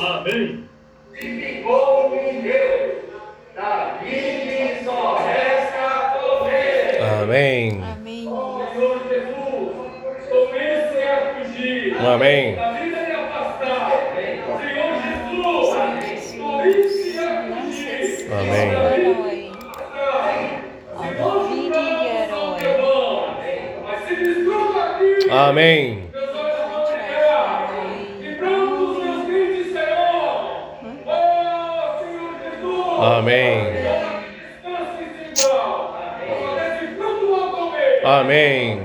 Amém. ficou em Deus. Davi só resta correr. Amém. Amém. Senhor Jesus, comece a fugir. Amém. Da vida de afastar. Senhor Jesus, comece a fugir. Amém. Herói. Amém. Amém.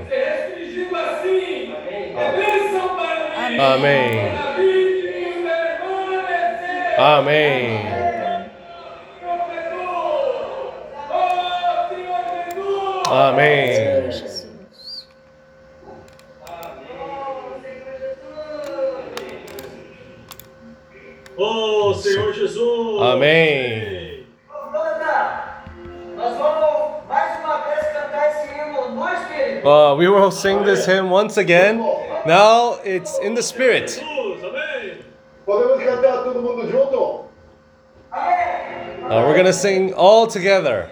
Amém. Amém. Amém. We will sing this hymn once again. Now it's in the Spirit. Uh, we're going to sing all together.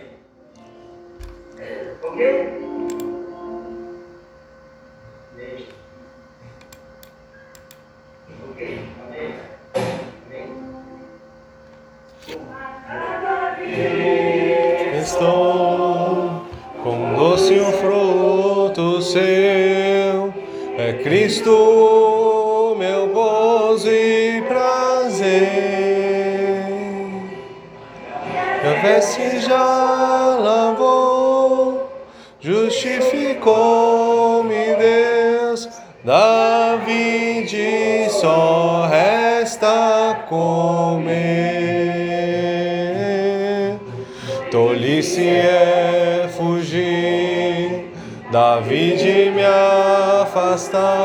Davi de me afastar,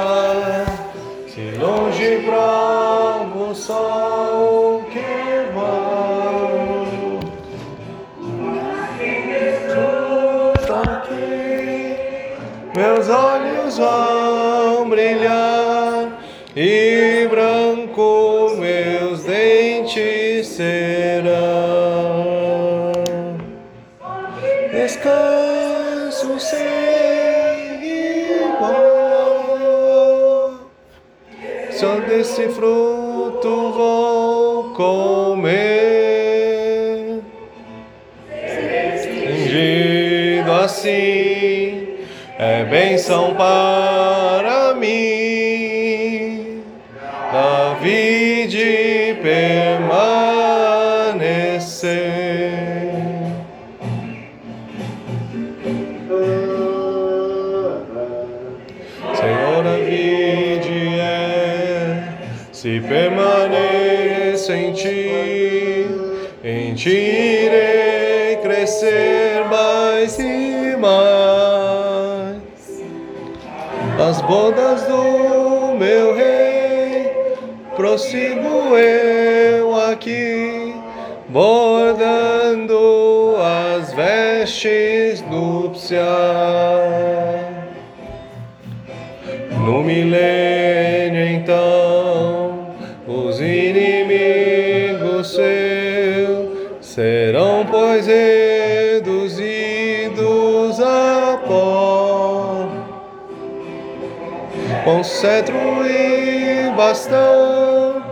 Com cetro e bastão,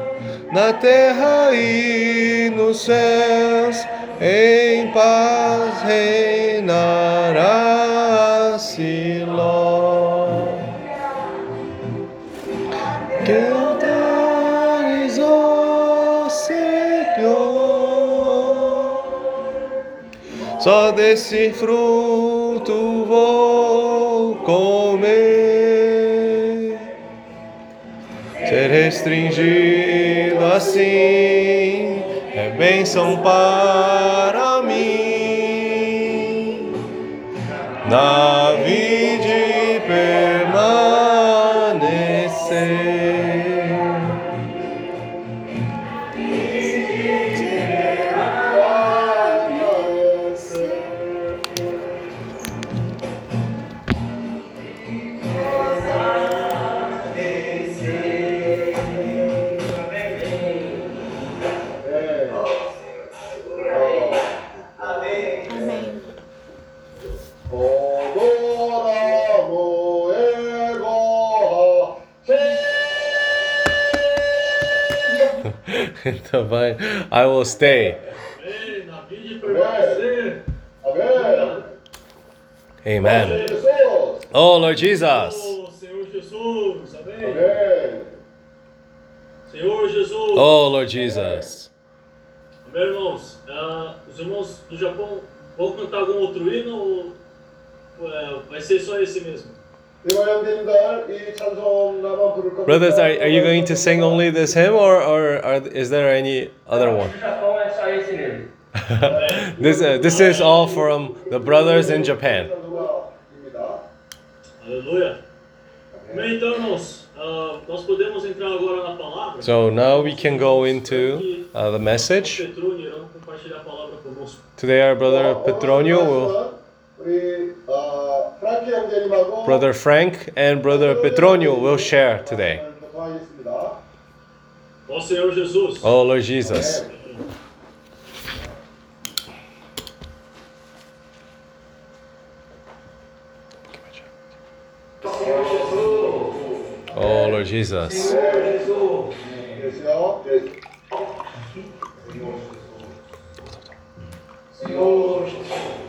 na terra e nos céus, em paz reinará Siló. Que altares, ó Senhor, só desse fruto assim é bênção para mim. Na vai. I will stay. Amém. Oh, Lord Jesus. Oh, Senhor Jesus. Oh, Lord Jesus. Amém, irmãos. Uh, os irmãos do Japão vão cantar algum outro hino ou uh, vai ser só esse mesmo? Brothers, are, are you going to sing only this hymn or, or are, is there any other one? this, uh, this is all from the brothers in Japan. So now we can go into uh, the message. Today, our brother Petronio will. Brother Frank and Brother Petronio will share today. Oh Lord Jesus. Oh Lord Jesus. Senhor oh, Jesus.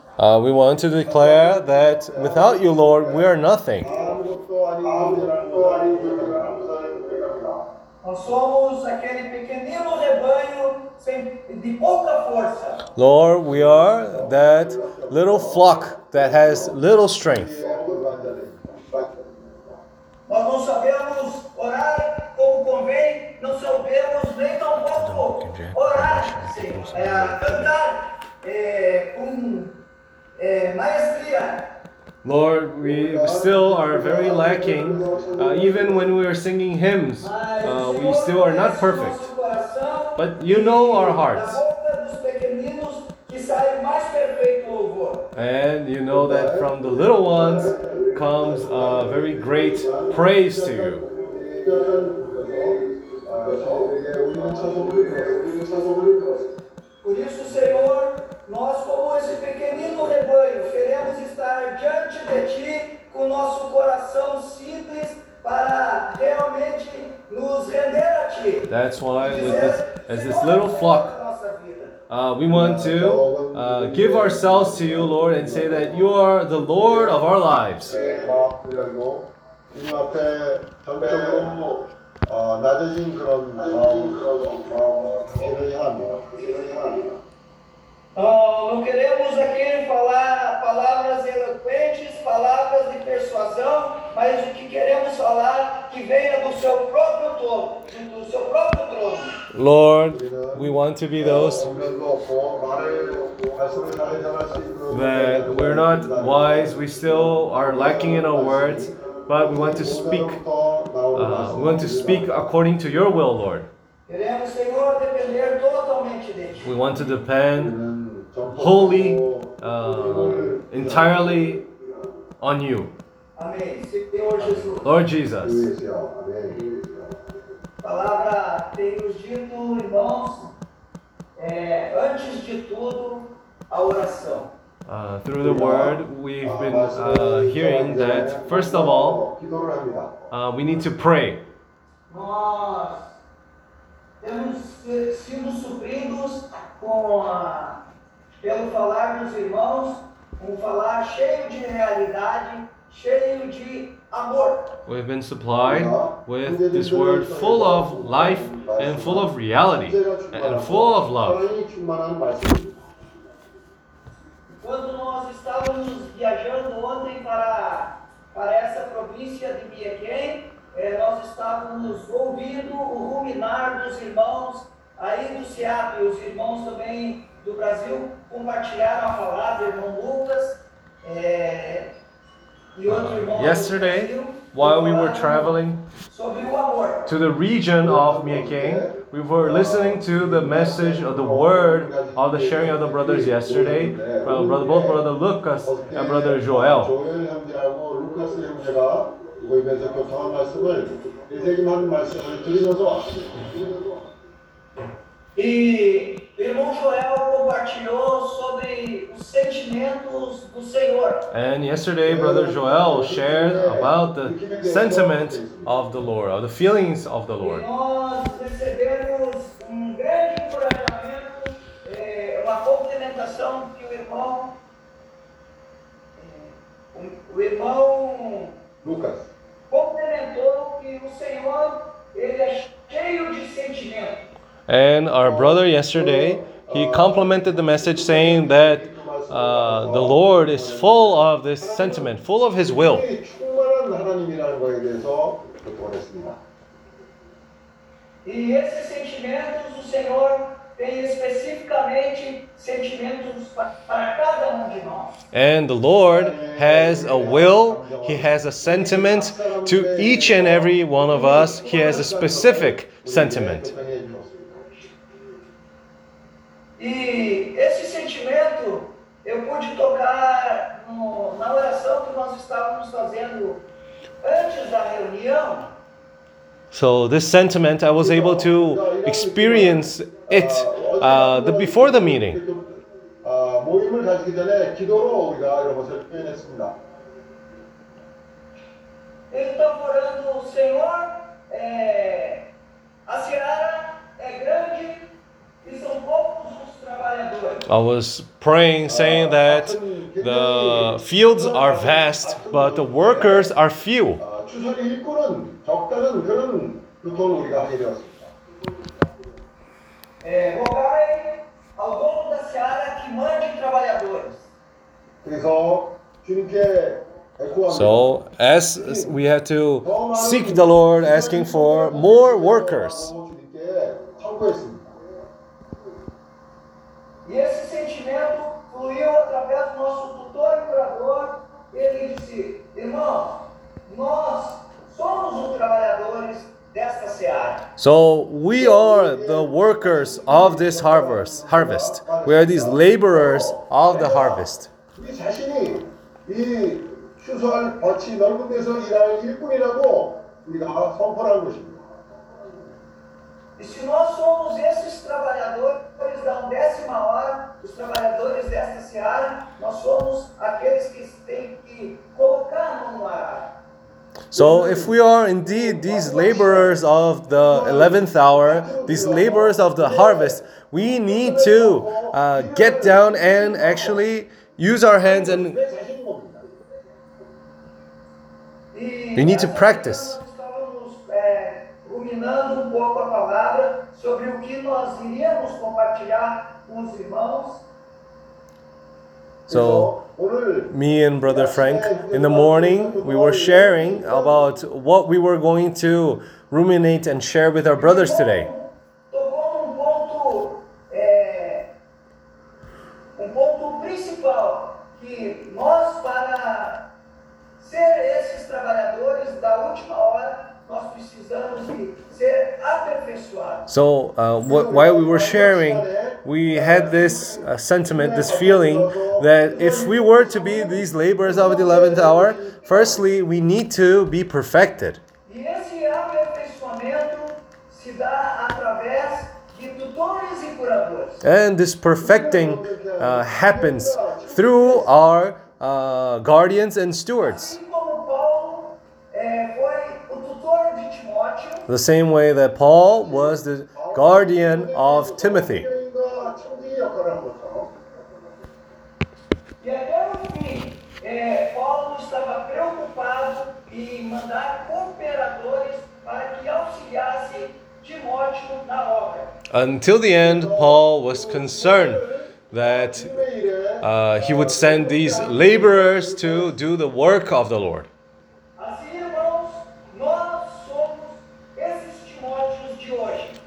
Uh, we want to declare that without you, Lord, we are nothing. Lord, we are that little flock that has little strength. Lord, we still are very lacking. Uh, even when we are singing hymns, uh, we still are not perfect. But you know our hearts. Da boca dos pequeninos que sai mais perfeito louvor. And you know that from the little ones comes a very great praise to you. Por isso, Senhor, nós, esse pequenino rebanho, queremos estar diante de Ti com o nosso coração simples para realmente nos render a Ti. That's why, with this, as this little flock, Nossa vida. uh, we want to uh, give ourselves to you, Lord, and say that you are the Lord of our lives. 그리고 이 앞에 전적으로 어, 낮아진 그런 마음, 어, 기를 향합니다. Ah, não queremos aqui falar palavras eloquentes, palavras de persuasão, mas o que queremos falar que venha do seu próprio trono, do seu próprio trono. Lord, we want to be those that we're not wise, we still are lacking in our words, but we want to speak. Uh, we want to speak according to your will, Lord. We want to depend wholly, uh, entirely on you. Lord Jesus. Uh, through the word, we've been uh, hearing that first of all, uh, we need to pray. Nós temos eh, sido supridos com a pelo falar dos irmãos, um falar cheio de realidade, cheio de amor. We've been supplied uhum. with this word full of life and full of reality and full of love. Quando nós estávamos viajando ontem para para essa província de Miequém, eh, nós estávamos ouvindo o ruminar dos irmãos aí do Seattle, os irmãos também do Brasil compartilharam a palavra, irmão Lucas eh, e outro irmão do Yesterday, Brasil, while we were traveling sobre o amor. to the region of Myeking, we were listening to the message of the word of the sharing of the brothers yesterday from brother, both brother Lucas and brother Joel. 조 O irmão Joel compartilhou sobre os sentimentos do Senhor. And yesterday, Brother Joel shared about the sentiment of the Lord, or the feelings of the Lord. nós recebemos um grande encorajamento, eh, uma complementação que o irmão, eh, o irmão Lucas complementou que o Senhor ele é cheio de sentimentos. And our brother yesterday, he complimented the message saying that uh, the Lord is full of this sentiment, full of His will. And the Lord has a will, He has a sentiment to each and every one of us. He has a specific sentiment. E esse sentimento eu pude tocar no, na oração que nós estávamos fazendo antes da reunião. So this sentiment, I was able to experience it uh, the, before the meeting. Ele está orando, Senhor, I was praying, saying that the fields are vast, but the workers are few. 아, 추수의 일꾼은 적다는 그런 교통을 우리가 하게 되었습니다. É, rogai ao dono da seara que mande trabalhadores. 그래서 주님께 애구합니다. So, as we have to seek the Lord, asking for more workers. workers of this harvest. Harvest. We are these laborers of the harvest. E se nós somos esses trabalhadores da décima hora, os trabalhadores seara, nós somos aqueles que têm que colocar a mão no arado. So if we are indeed these laborers of the 11th hour, these laborers of the harvest, we need to uh, get down and actually use our hands and we need to practice. Um sobre o que nós iríamos compartilhar com os irmãos so me and brother Frank in the morning we were sharing about what we were going to ruminate and share with our brothers today. nós, para ser esses trabalhadores da última hora, nós precisamos de ser aperfeiçoados. So uh, wh- while we were sharing, we had this uh, sentiment, this feeling that if we were to be these laborers of the 11th hour, firstly, we need to be perfected. Esse aperfeiçoamento se dá através de tutores curadores. And this perfecting uh, happens through our uh, guardians and stewards. The same way that Paul was the guardian of Timothy. Until the end, Paul was concerned that uh, he would send these laborers to do the work of the Lord.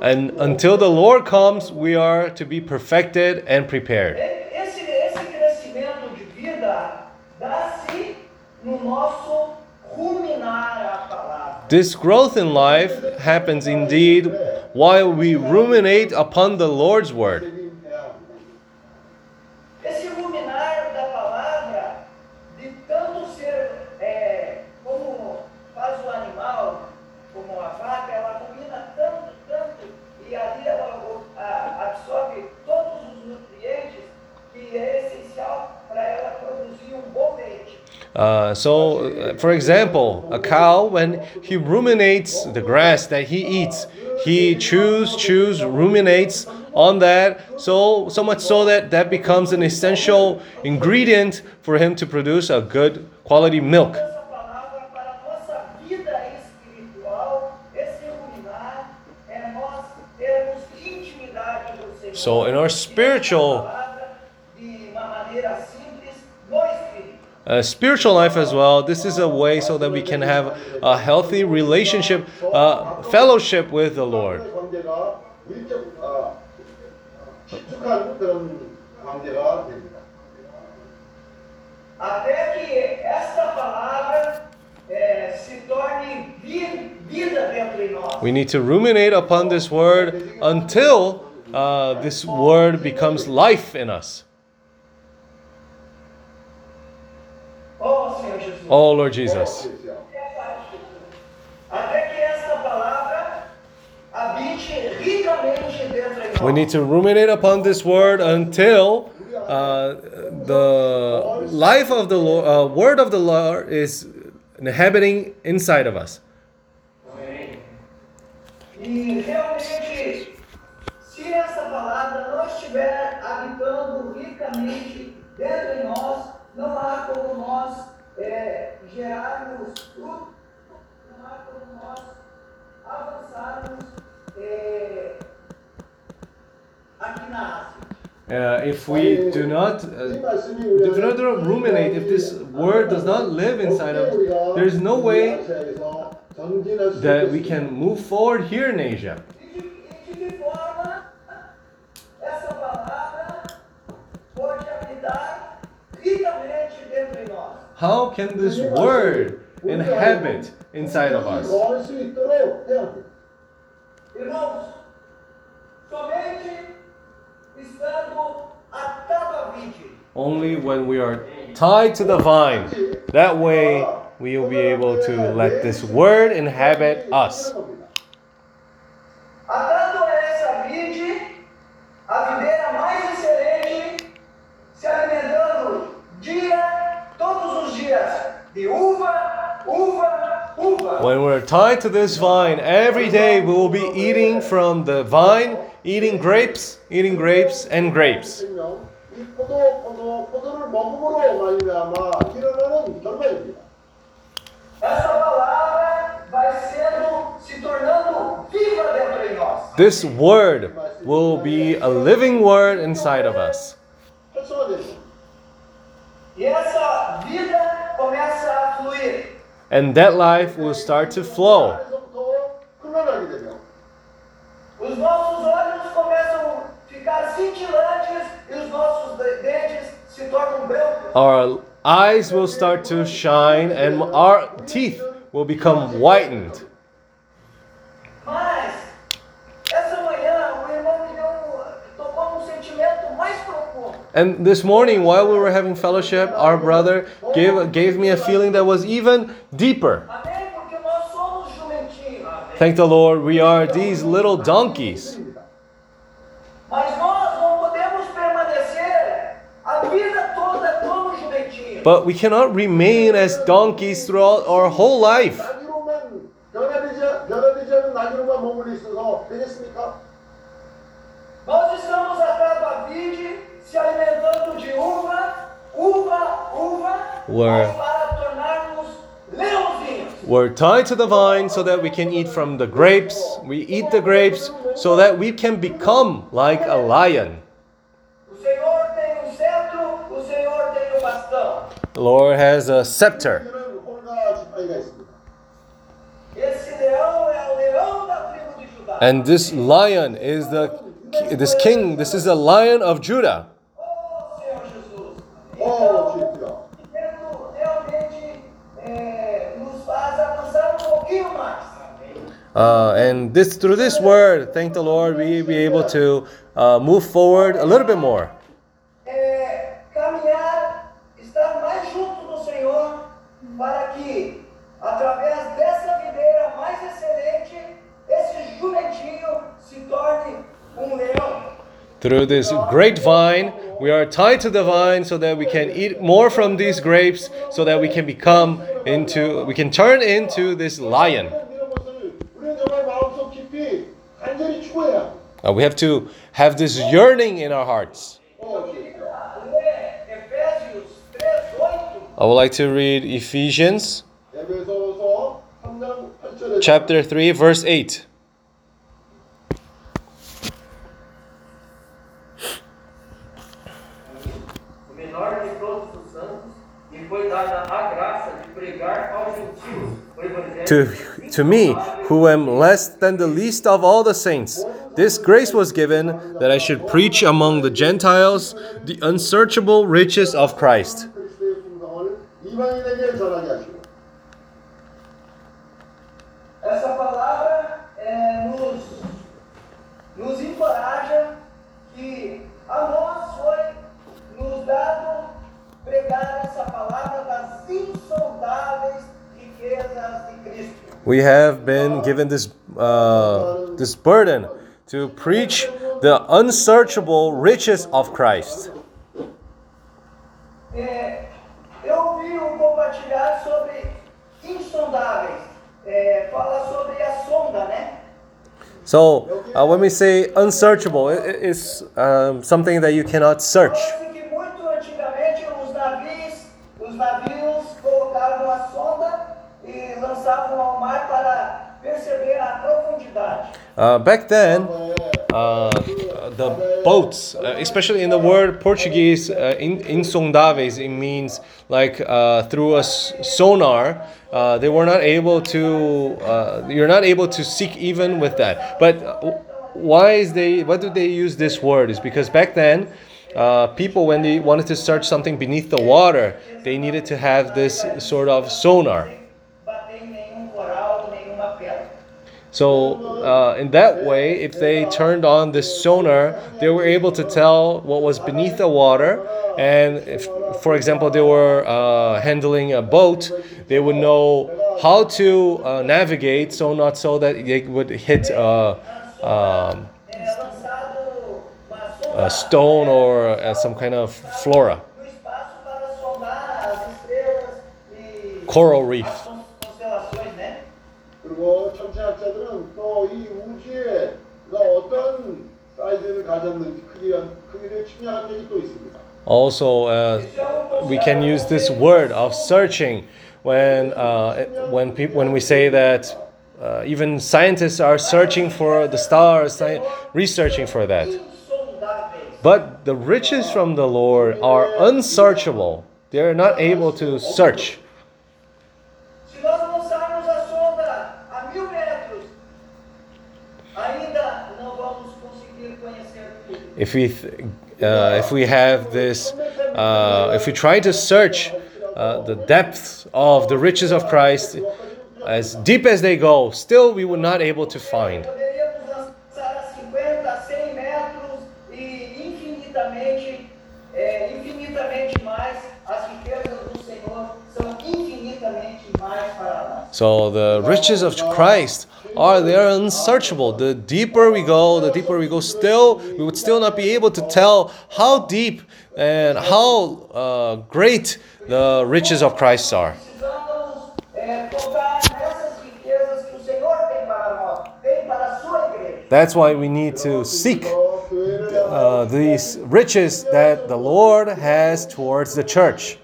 And until the Lord comes, we are to be perfected and prepared. Esse, esse crescimento de vida dá-se no nosso ruminar a palavra. This growth in life happens indeed while we ruminate upon the Lord's word. Uh, so, uh, for example, a cow, when he ruminates the grass that he eats, he chews, chews, ruminates on that, so so much so that that becomes an essential ingredient for him to produce a good quality milk. So, in our spiritual- Essa palavra, de uma maneira simples, no Espírito uh, spiritual life as well. This is a way so that we can have a healthy relationship, uh, fellowship with the Lord. We need to ruminate upon this word until uh, this word becomes life in us. Dentro Lord Jesus. We need to ruminate upon this word until uh, the life of the Lord, uh, word of the Lord is inhabiting inside of us. E realmente, se essa palavra não estiver habitando ricamente dentro de nós, não há como nós eh, gerarmos fruto, não há como nós avançarmos eh, aqui na Ásia. Uh, if we do not, uh, do not ruminate, if this word does not live inside of us, there's no way that we can move forward here in Asia. E de, e de que forma essa palavra pode habitar ricamente dentro de nós? How can this word inhabit inside of us? Only when we are tied to the vine, that way we will be able to let this word inhabit us. When we're tied to this vine, every day we will be eating from the vine, eating grapes, eating grapes, and grapes. This word will be a living word inside of us. E essa vida começa a fluir and that life will start to flow. Our eyes will start to shine and our teeth will become whitened. And this morning, while we were having fellowship, our brother gave, gave me a feeling that was even deeper. Thank the Lord, we are these little donkeys. But we cannot remain as donkeys throughout our whole life. were we're tied to the vine so that we can eat from the grapes. We eat the grapes so that we can become like a lion. The Lord has a scepter. And this lion is the this king, this is the lion of Judah. Uh, and this through this word, thank the Lord, we be able to uh, move forward a little bit more. É, caminhar, estar mais junto do Senhor, para que, através dessa videira mais excelente, esse jumentinho se torne um. Through this great vine, we are tied to the vine so that we can eat more from these grapes, so that we can become into, we can turn into this lion. We have to have this yearning in our hearts. I would like to read Ephesians chapter 3, verse 8. To, to me, who am less than the least of all the saints. This grace was given that I should preach among the Gentiles the unsearchable riches of Christ. Pregar essa palavra das insondáveis riquezas de Cristo. We have been given this, uh, this burden to preach the unsearchable riches of Christ. É, eu ouvi um compartilhar sobre insondáveis. É, fala sobre a sonda, né? So, uh, when we say unsearchable, it- it's um, something that you cannot search. Fala-se que muito antigamente os navios, os navios colocavam uma sonda e ao mar para perceber a profundidade. Uh, back then, uh, the boats, uh, especially in the word Portuguese, uh, in, insondáveis, it means like uh, through a sonar, uh, they were not able to, uh, you're not able to seek even with that. But uh, why is they, why do they use this word? Is because back then, uh, people, when they wanted to search something beneath the water, they needed to have this sort of sonar. Bater em nenhum coral, nenhuma pedra. So, uh, in that way, if they turned on this sonar, they were able to tell what was beneath the water. And if, for example, they were uh, handling a boat, they would know how to uh, navigate so not so that they would hit uh, um, a stone or uh, some kind of flora, coral reef. 천체학자들은 또 이 우주에 어떤 사이즈를 가졌는지 크기가 크기를 측량한 적이 또 있습니다. Also, uh, we can use this word of searching when uh, when peop when we say that uh, even scientists are searching for the stars, sci- researching for that. Insondáveis. But the riches from the Lord are unsearchable. They are not able to search. If we uh, if we have this, uh, if we try to search uh, the depths of the riches of Christ, as deep as they go, still we were not able to find. Poderíamos lançar a 50, a 100 metros infinitamente, é, infinitamente mais. As riquezas do Senhor são infinitamente mais para nós. So the riches of Christ are they are unsearchable. The deeper we go, the deeper we go, still we would still not be able to tell how deep and how uh, great the riches of Christ are. That's why we need to seek uh, these riches that the Lord has towards the church.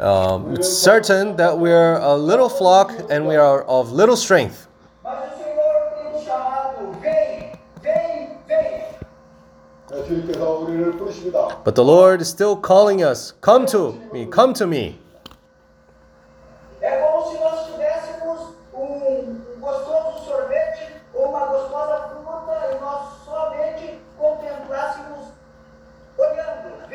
Um, it's certain that we are a little flock and we are of little strength. But the Lord is still calling us, Come to me, come to me.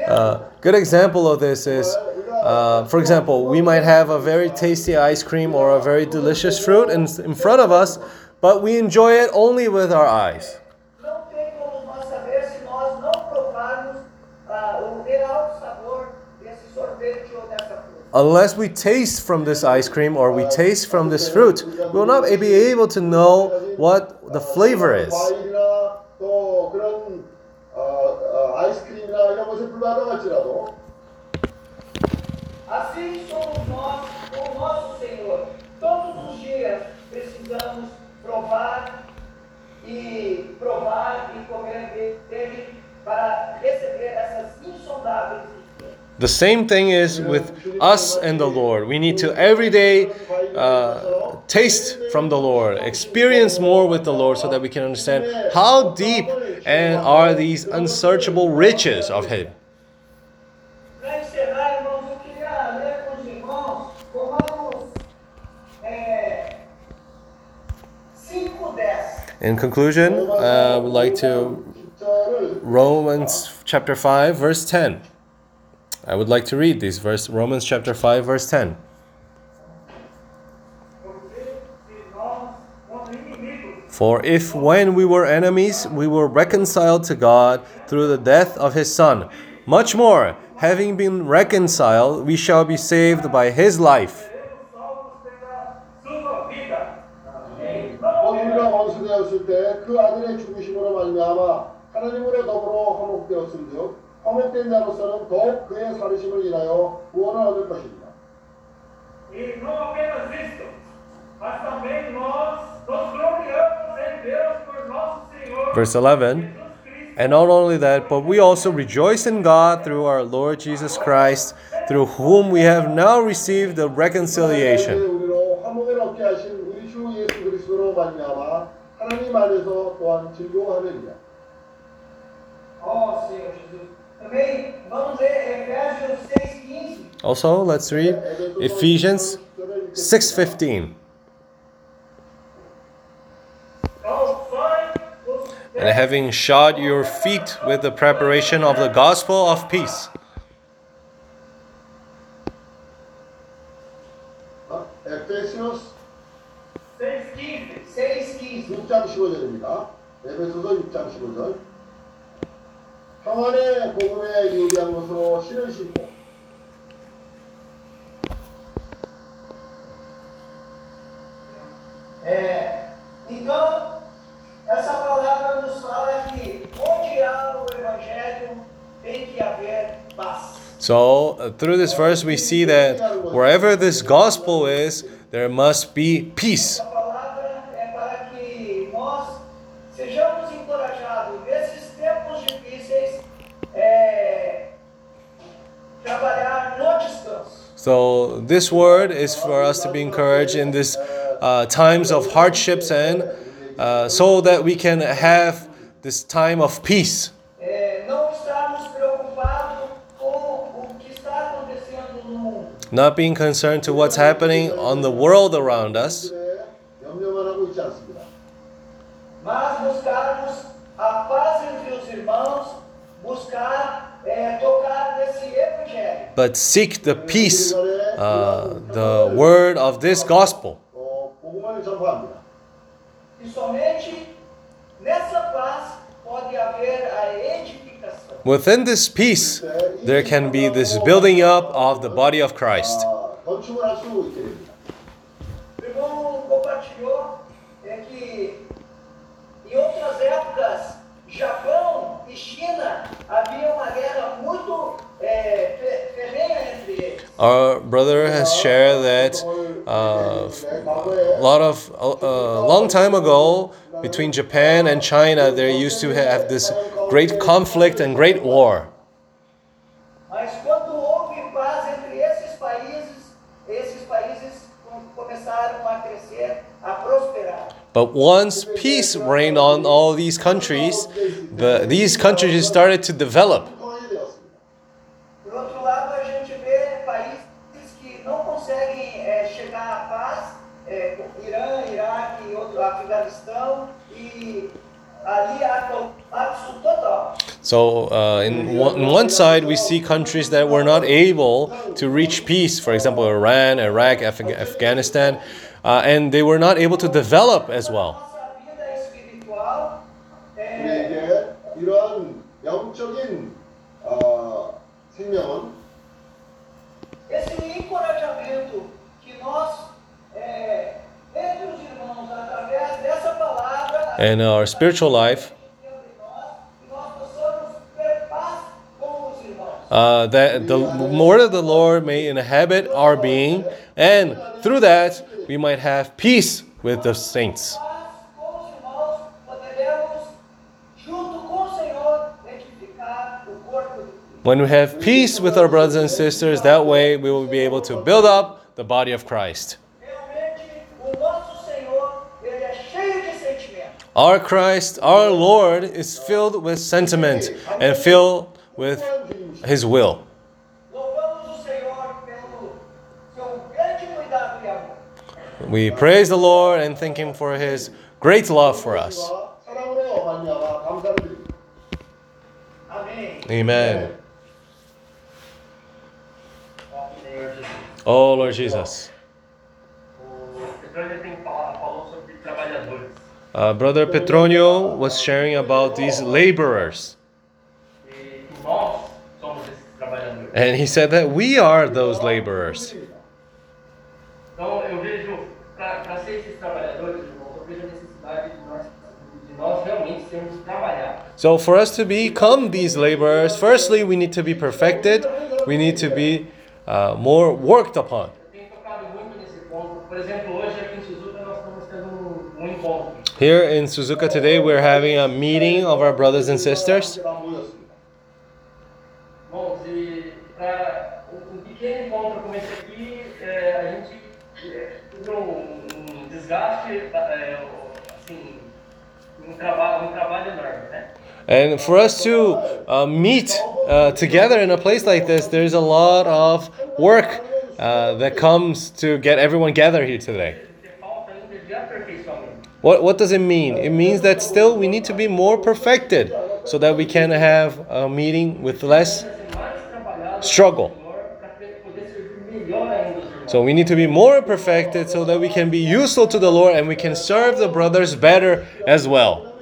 A uh, good example of this is uh, for example, we might have a very tasty ice cream or a very delicious fruit in, in front of us, but we enjoy it only with our eyes. Unless we taste from this ice cream or we taste from this fruit, we will not be able to know what the flavor is. Assim somos nós o nosso Senhor. Todos os dias precisamos provar e provar e comer dele para receber essas insondáveis. The same thing is with us and the Lord. We need to every day uh, taste from the Lord, experience more with the Lord so that we can understand how deep and are these unsearchable riches of Him. Para encerrar, irmãos, eu queria ler com os irmãos Romanos é, 5,10. In conclusion, uh, I would like to Romans chapter 5 verse 10. I would like to read these verse Romans chapter 5 verse 10. Porque se nós, quando inimigos, For if when we were enemies we were reconciled to God through the death of his son, much more, having been reconciled, we shall be saved by his life. 때 그 아들의 죽으심으로 말미암아 하나님으로 더불어 화목되었은즉 화목된 자로서는 더욱 그의 살으심을 인하여 구원을 얻을 것입니다. E não apenas isto, mas também nós nos gloriamos em Deus por nosso Senhor Verse 11. Jesus Cristo. And not only that, but we also rejoice in God through our Lord Jesus Christ, through whom we have now received the reconciliation. 우리로 화목을 얻게 하신 우리 주 예수 그리스도로 말미암아 하나님 안에서 또한 즐거워하느니라. Ó Senhor Jesus. Também vamos ler Efésios 6,15. Also, let's read Ephesians 6:15. Calçai os And having shod your feet with the preparation of the gospel of peace. Uh, through this verse, we see that wherever this gospel is, there must be peace. So, this word is for us to be encouraged in this uh, times of hardships and uh, so that we can have this time of peace. not being concerned to what's happening on the world around us. But seek the peace, uh, the word of this gospel. Within this peace, there can be this building up of the body of Christ. Our brother has shared that uh, a lot of a uh, long time ago between Japan and China, there used to have this great conflict and great war. But once peace reigned on all these countries, the, these countries started to develop. So, uh, in, one, in one side, we see countries that were not able to reach peace, for example, Iran, Iraq, Af- Afghanistan uh, and they were not able to develop as well. And uh, our spiritual life Uh, that the word of the Lord may inhabit our being, and through that we might have peace with the saints. When we have peace with our brothers and sisters, that way we will be able to build up the body of Christ. Our Christ, our Lord, is filled with sentiment and filled with His will. Louvamos o Senhor pelo seu grande cuidado e amor. We praise the Lord and thank Him for His great love for us. Amen. Oh, Lord Jesus. Uh, Brother Petronio was sharing about these laborers. And he said that we are those laborers. Então para ser esses trabalhadores, irmãos, eu vejo a necessidade de nós, de nós realmente sermos trabalhar. So, for us to become these laborers, firstly, we need to be perfected, we need to be uh, more worked upon. Eu tenho tocado muito nesse ponto. Por exemplo, hoje aqui em Suzuka nós estamos tendo encontro. Here in Suzuka today, we're having a meeting of our brothers and sisters sofreu um desgaste, assim, um trabalho, um trabalho enorme, né? And for us to uh, meet uh, together in a place like this, there's a lot of work uh, that comes to get everyone gathered here today. What, what does it mean? It means that still we need to be more perfected so that we can have a meeting with less struggle. So we need to be more perfected so that we can be useful to the Lord and we can serve the brothers better as well.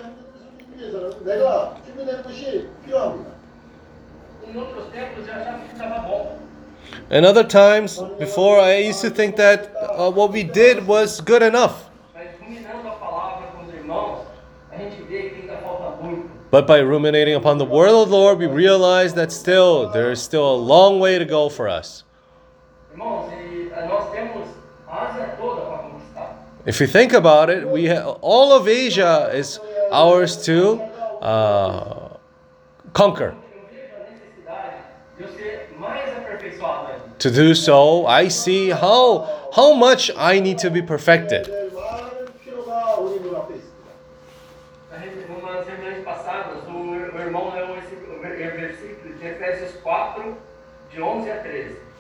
And other times before, I used to think that uh, what we did was good enough. But by ruminating upon the word of the Lord, we realize that still there is still a long way to go for us. If you think about it, we ha- all of Asia is ours to uh, conquer. To do so, I see how how much I need to be perfected. de 11 a 13.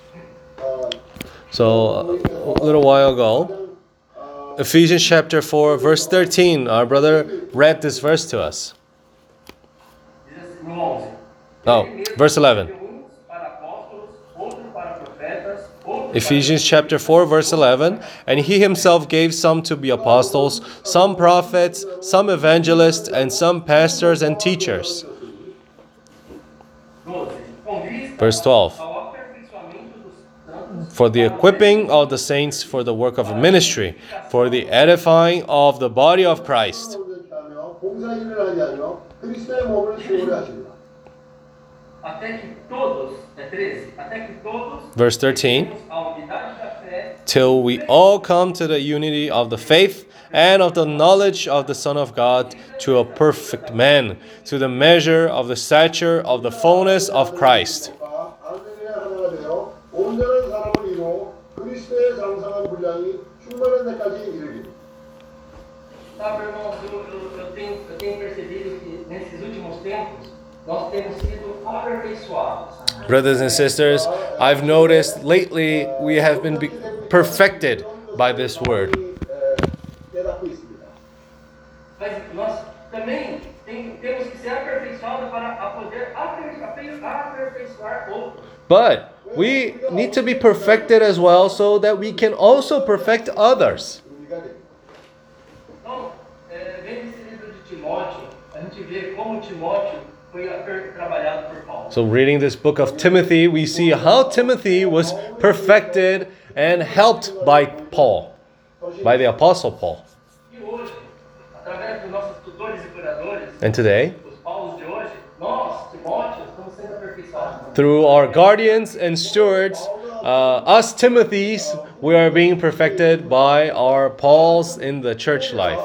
어, So a little while ago, Ephesians chapter 4, verse 13, our brother read this verse to us. No 11. Oh, verse 11. deu Uns para apóstolos, outros para profetas, outros Ephesians chapter 4, verse 11. And he himself gave some to be apostles, some prophets, some evangelists, and some pastors and teachers. para 12. Com vista Verse 12 for the equipping of the saints for the work of ministry, for the edifying of the body of Christ. Verse 13 Till we all come to the unity of the faith and of the knowledge of the Son of God to a perfect man, to the measure of the stature of the fullness of Christ. 그리스도의 장성한 분량이 충만한 데까지 이르기. Sabe, irmãos, eu, eu, eu, tenho, eu tenho percebido que nesses últimos tempos nós temos sido aperfeiçoados. Brothers and sisters, I've noticed lately we have been be- perfected by this word. 에, 깨닫고 있습니다. Mas nós também tem- temos que ser aperfeiçoados para a poder aper- aper- aperfeiçoar outros. But we need to be perfected as well so that we can also perfect others. So, reading this book of Timothy, we see how Timothy was perfected and helped by Paul, by the Apostle Paul. And today, through our guardians and stewards, uh, us Timothy's, we are being perfected by our Paul's in the church life.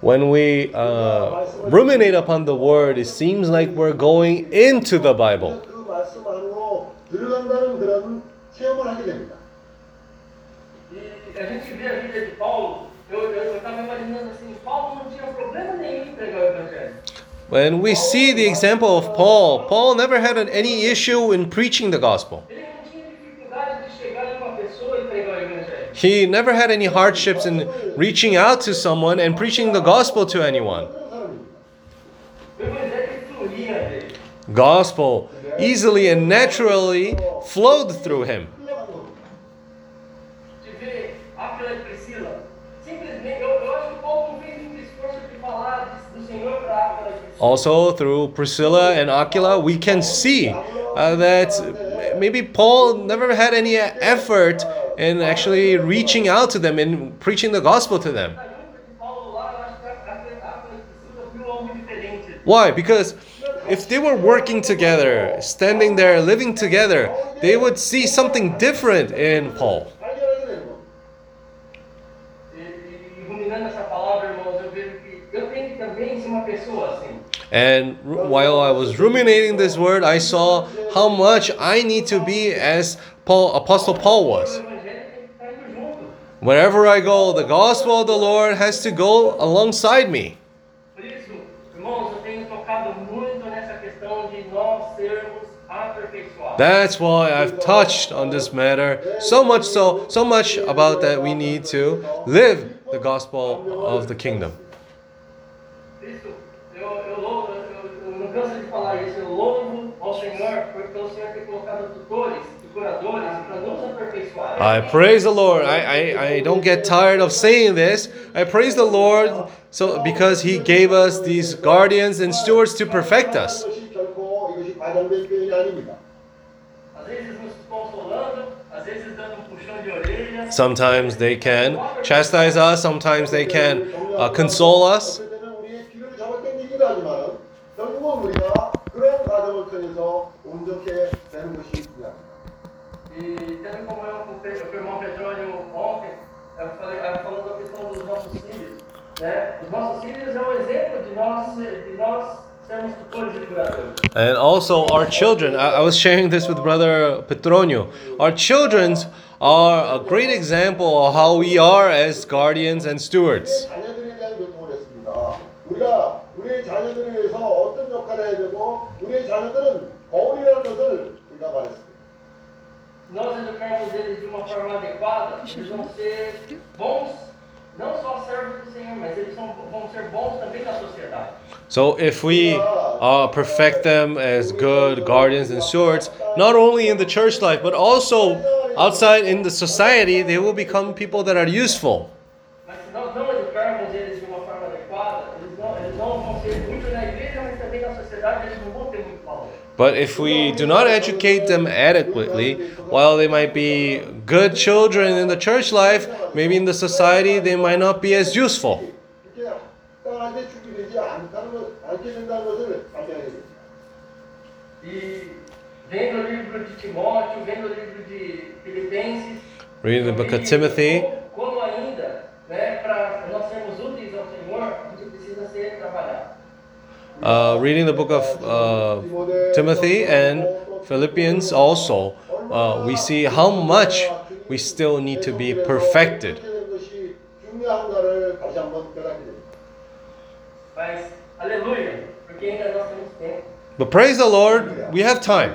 When we uh, ruminate upon the word, it seems like we're going into the Bible. 체험을 하게 됩니다. E a gente vê a vida de Paulo, eu estava imaginando assim: Paulo não tinha problema nenhum em pregar o Evangelho. When we see the example of Paul, Paul never had an- any issue in preaching the gospel. Ele não tinha dificuldade de chegar em uma pessoa e pregar o Evangelho. He never had any hardships in reaching out to someone and preaching the gospel to anyone. 그런 사람입니다. O Evangelho fluía dele. Gospel easily and naturally flowed through him. Also, through Priscilla and Aquila, we can see uh, that maybe Paul never had any effort in actually reaching out to them and preaching the gospel to them. Why? Because if they were working together, standing there, living together, they would see something different in Paul. And while I was ruminating this word, I saw how much I need to be as Paul, Apostle Paul was. Wherever I go, the gospel of the Lord has to go alongside me. That's why I've touched on this matter so much so so much about that we need to live the gospel of the kingdom. I praise the Lord. I, I, I don't get tired of saying this. I praise the Lord so because He gave us these guardians and stewards to perfect us. Sometimes they can chastise us, sometimes they can uh, console us. Nossos filhos é um exemplo de nós, de nós and also, our children, I, I, was sharing this with Brother Petronio. Our children are a great example of how we are as guardians and stewards. Nós educamos eles de uma forma adequada, eles vão ser bons não só servos do Senhor, mas eles são, vão ser bons também na sociedade. So if we uh, perfect them as good guardians and stewards, not only in the church life, but also outside in the society, they will become people that are useful. Mas nós não educarmos eles de uma forma adequada, eles não, eles não vão ser muito na igreja, mas também na sociedade eles não vão ter muito valor. But if we do not educate them adequately, while they might be good children in the church life, maybe in the society they might not be as useful. Reading the book of Timothy, uh, reading the book of uh, Timothy and Philippians also, uh, we see how much we still need to be perfected. But praise the Lord, we have time.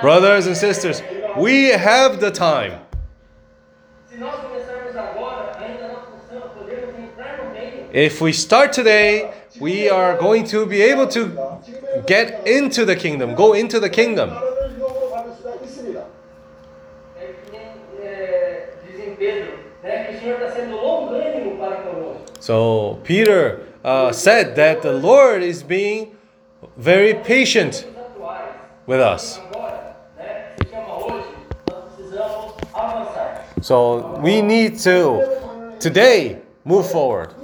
Brothers and sisters, we have the time. If we start today, we are going to be able to get into the kingdom, go into the kingdom. So Peter uh, said that the Lord is being very patient with us. So we need to today move forward.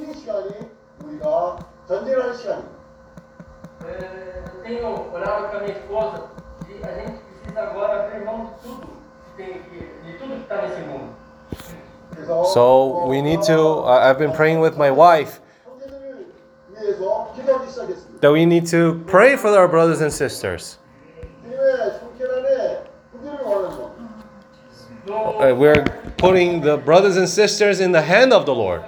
이 시간이 우리가 전진하는 시간입니다. É, eu tenho orado com a minha esposa e a gente precisa agora abrir mão de tudo que tem, que- de tudo que está nesse mundo. 그래서 So we need to. Uh, I've been praying with my wife 형제들을 위해서 기도하기 시작했습니다. that we need to pray for our brothers and sisters. 주님의 성결한에 구기를 원하는 No, Uh, we're putting the brothers and sisters in the hand of the Lord.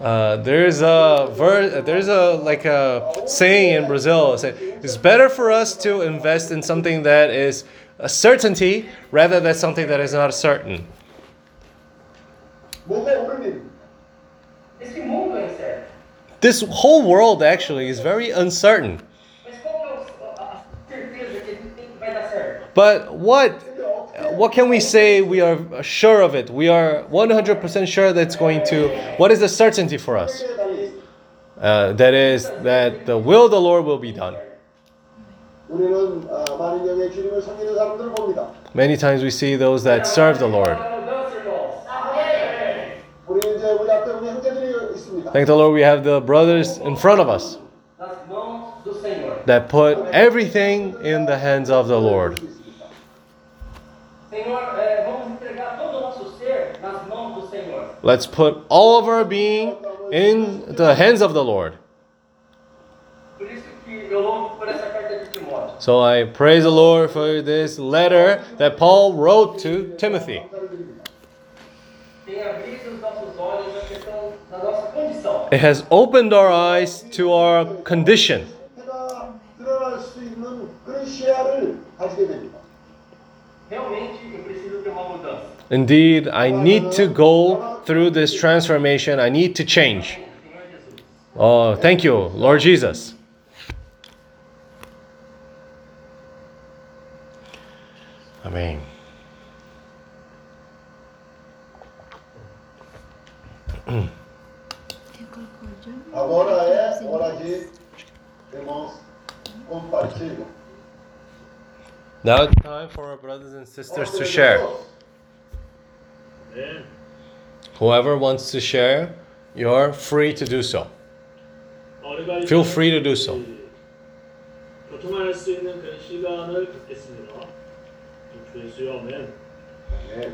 Uh, there's a ver- there's a like a saying in Brazil. Say, it's better for us to invest in something that is a certainty rather than something that is not certain. This whole world actually is very uncertain. But what uh, what can we say we are uh, sure of it? We are 100% sure that it's going to. What is the certainty for us? Uh, that is, that the will of the Lord will be done. Many times we see those that serve the Lord. Thank the Lord we have the brothers in front of us that put everything in the hands of the Lord. Senhor, é, vamos entregar todo o nosso ser nas mãos do Senhor. Let's put all of our being in the hands of the Lord. Por isso que eu louvo por essa carta de Timóteo. So I praise the Lord for this letter that Paul wrote to Timothy. Tem abrido os nossos olhos na questão da nossa condição. It has opened our eyes to our condition. Indeed, I need to go through this transformation. I need to change. Oh, thank you, Lord Jesus. Amen. Agora é hora de irmãos compartilham. Now it's time for our brothers and sisters to share. 네. Whoever wants to share, you're free to do so. 어, 우리가 이제 Feel free to do so. 이 교통할 수 있는 그런 시간을 갖겠습니다. 주의 수요 아멘. 네.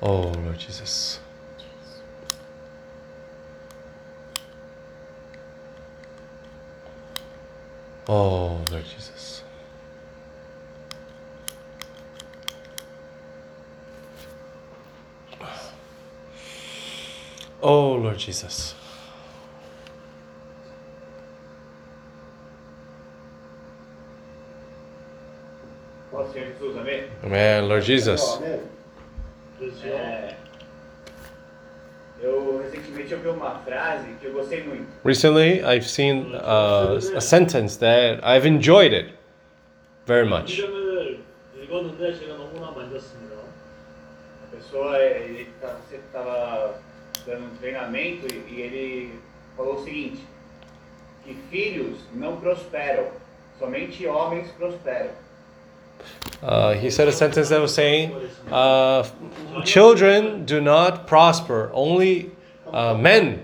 Oh, Lord Jesus. Oh, Lord Jesus. Oh, Lord Jesus. Ó Senhor Jesus, amém? Amen, Lord Jesus. 아 Recently, I've seen uh, a sentence that I've enjoyed it very much. Uh, he said a sentence that was saying, uh, Children do not prosper, only uh, men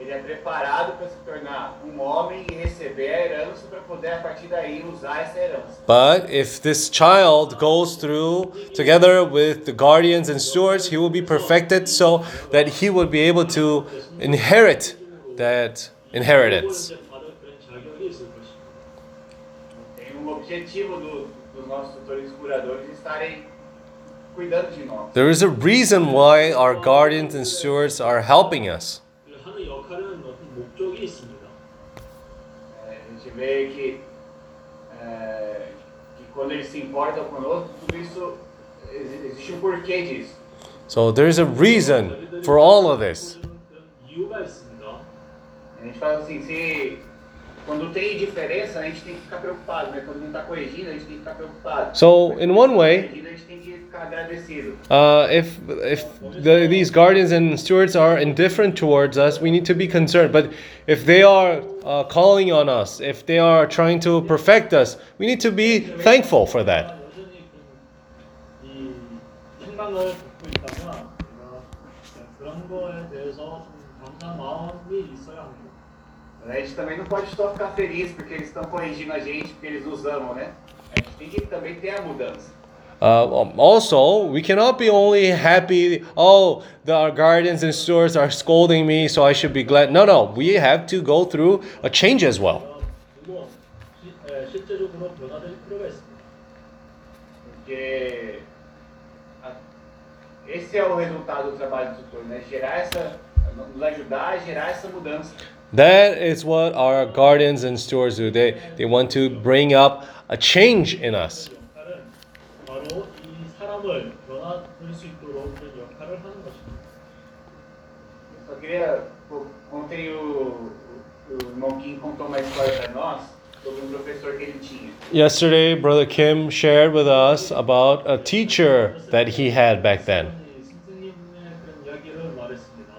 Ele é preparado para se tornar um homem e receber a herança para poder a partir daí usar essa herança. But if this child goes through together with the guardians and stewards, he will be perfected so that he will be able to inherit that inheritance. Um there is a reason why our guardians and stewards are helping us. 그 하는 역할은 어떤 목적이 있습니다. É, a gente vê que, é, que quando eles se importam conosco, tudo isso, exi- existe um porquê disso. So there is a reason for all of this. 그런 이유가 있습니다. A gente fala assim, se quando tem diferença, a gente tem que ficar preocupado, né? Quando não está corrigindo, a gente tem que ficar preocupado. So in one way, uh, if if the, these guardians and stewards are indifferent towards us, we need to be concerned. But if they are uh, calling on us, if they are trying to perfect us, we need to be thankful for that. A gente também não pode só ficar feliz porque eles estão corrigindo a gente, porque eles nos amam, né? ¿eh? A gente tem que também ter a mudança. Uh, also, we cannot be only happy, oh, the, our and stores are scolding me, so I should be glad. No, no, we have to go through a change as well. That is what our guardians and stewards do. They, they want to bring up a change in us. 역할은 바로 이 사람을 변화될 수 있도록 그런 역할을 하는 것입니다. Eu só queria. pô, Ontem o, o, o irmão Kim contou uma história para nós sobre um professor que ele tinha. Yesterday, Brother Kim shared with us about a teacher that he had back then. 이 선생님의 그런 이야기를 말했습니다.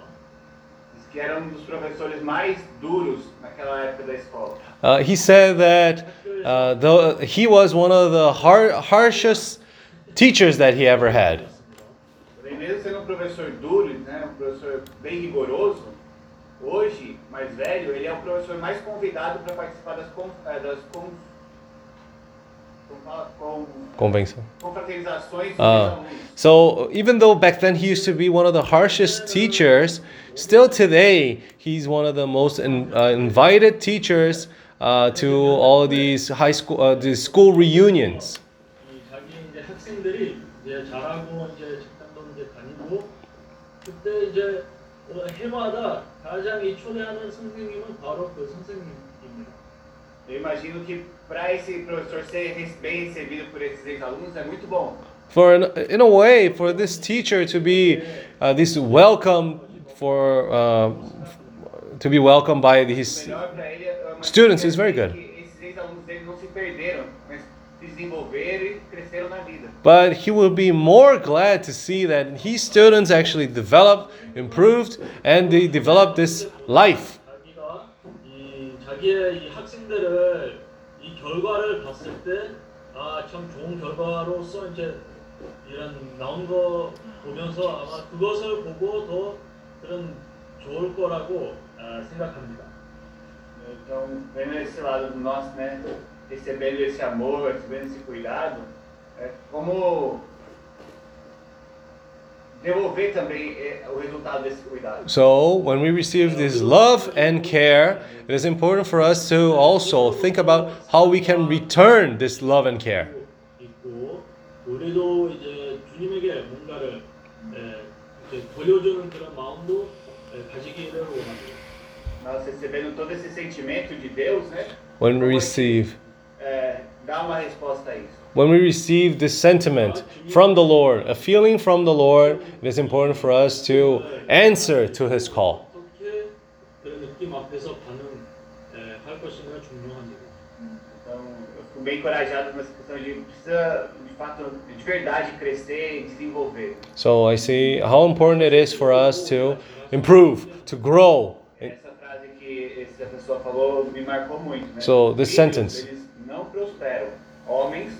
Diz que era um dos professores mais duros naquela época da escola. Uh, he said that uh, the, he was one of the har- harshest teachers that he ever had. Porém, mesmo sendo um professor duro, né, um professor bem rigoroso, hoje, mais velho, ele é o professor mais convidado para participar das, con, eh, das con, como Convenção. Uh, so even though back then he used to be one of the harshest teachers, still today he's one of the most in, uh, invited teachers uh, to all of these high school, uh, these school reunions. 이 자기 이제 학생들이 이제 잘하고 이제 식당도 이제 다니고 그때 이제 어, 해마다 가장 이 초대하는 선생님은 바로 그 선생님입니다. Eu imagino que para esse professor ser res- bem recebido por esses ex-alunos é muito bom. For in, in a way, for this teacher to be uh, this welcome for uh, to be welcomed by these Melhor para ele é uma Students is very good. que esses ex-alunos dele não se perderam, mas se desenvolveram e cresceram na vida. But he will be more glad to see that his students actually developed, improved, and they developed this life. 자기가 이 자기의 이 학생들을 이 결과를 봤을 때 아 참 좋은 결과로서 이제 이런 나온 거 보면서 아마 그것을 보고 더 그런 좋을 거라고 아, 생각합니다. Então, vendo esse lado do nosso, né, recebendo esse amor, recebendo esse cuidado, é como devolver também é, o resultado desse cuidado. So, when we receive this love and care, it is important for us to also think about how we can return this love and care. 있고 우리도 이제 주님에게 뭔가를 에, 이렇게 돌려주는 그런 마음도 에, 가지기를 원합니다. Nós recebendo todo esse sentimento de Deus, né, When we receive when we receive this sentiment from the Lord, a feeling from the Lord, it is important for us to answer to His call. So I see how important it is for us to improve, to grow. So this sentence prosperam. Homens.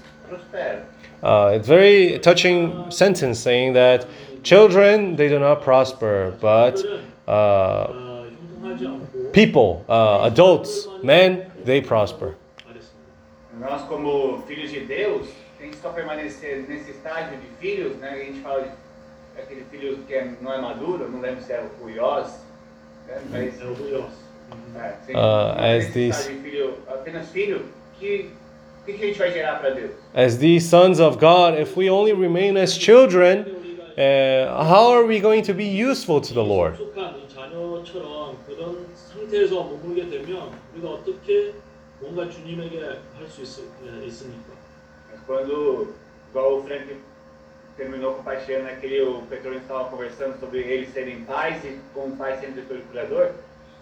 Uh, it's very touching sentence saying that children they do not prosper, but uh, people, uh, adults, men, they prosper. Nós como filhos de Deus, só permanecer nesse estágio de filhos, né? A gente fala de aquele filho que não é maduro, não lembro se é o né? mas é o uh, as these... apenas filho que as these sons of God, if we only remain as children, uh, how are we going to be useful to the Lord?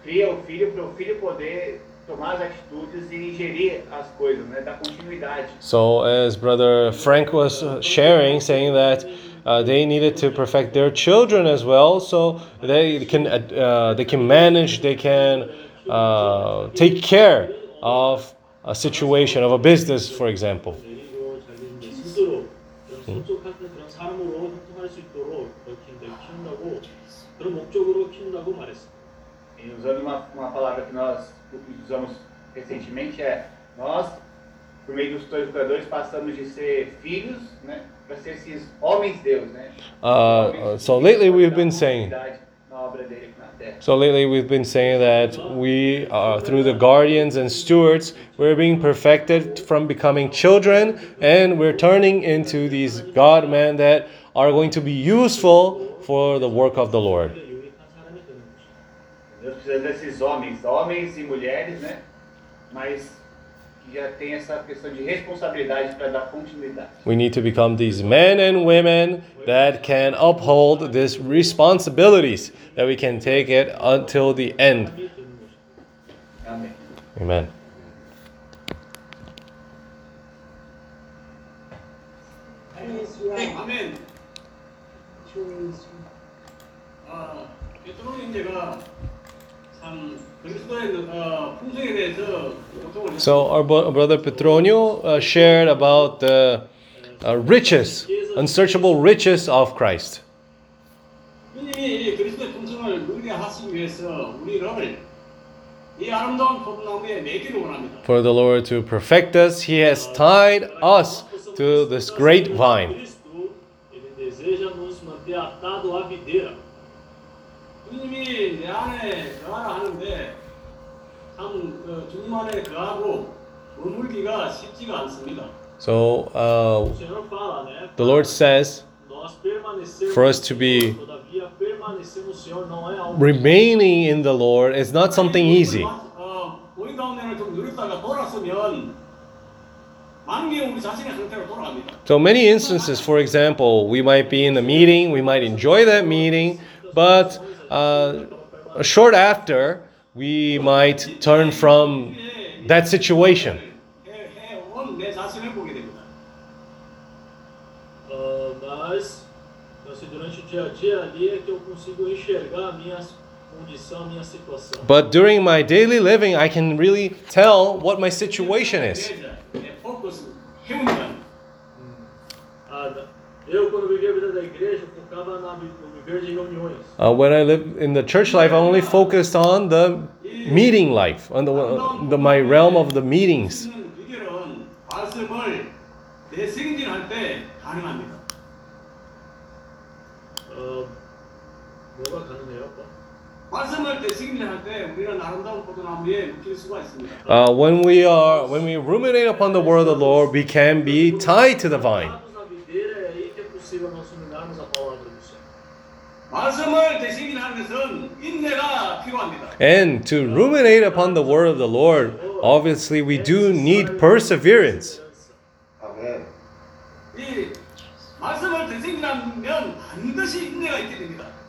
Cria o filho para o filho poder tomar as atitudes e ingerir as coisas, né? Dar continuidade. So, as Brother Frank was uh, sharing, saying that uh, they needed to perfect their children as well, so they can uh, they can manage, they can uh, take care of a situation of a business, for example. 내 dos recentemente é nós, por meio dos dois educadores, passamos de ser filhos, né, para ser esses homens Deus, né? Uh, uh, so lately we've been saying. So lately we've been saying that we, are through the guardians and stewards, we're being perfected from becoming children, and we're turning into these God men that are going to be useful for the work of the Lord. Deus precisa desses homens, homens e mulheres, né? Mas já tem essa questão de responsabilidade para dar continuidade. We need to become these men and women that can uphold these responsibilities that we can take it until the end. Amém. Amen. Amen. So our brother Petronio uh, shared about the uh, riches, unsearchable riches of Christ. For the Lord to perfect us, He has tied us to this great vine. 주님이 내 안에 거하라 하는데 참 그, 주님 안에 거하고 머물기가 쉽지가 않습니다. So uh, O Senhor fala, né? the Lord says, Nós permanecermos for us to be- todavia permanecer no Senhor não é algo remaining in the Lord is not something easy. 어, 우리 가운데는 좀 누렸다가 돌았으면 만개 우리 자신의 상태로 돌아갑니다. So many instances, for example, we might be in a meeting, we might enjoy that meeting, but uh, short after, we might turn from that situation. But during my daily living, I can really tell what my situation is. Eu, quando vivia a vida da igreja, focava na uh, when I lived in the church life, I only focused on the meeting life, on the, the my realm of the meetings. Uh, when we are when we ruminate upon the word of the Lord, we can be tied to the vine. And to ruminate upon the word of the Lord, obviously we do need perseverance.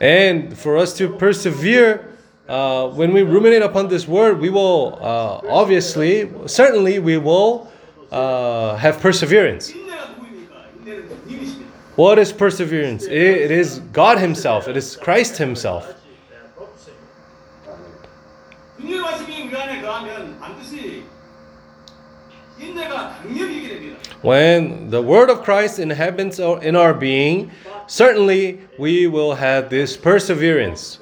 And for us to persevere, uh, when we ruminate upon this word, we will uh, obviously, certainly, we will uh, have perseverance. What is perseverance? It, it is God Himself, it is Christ Himself. When the word of Christ inhabits in our being, certainly we will have this perseverance.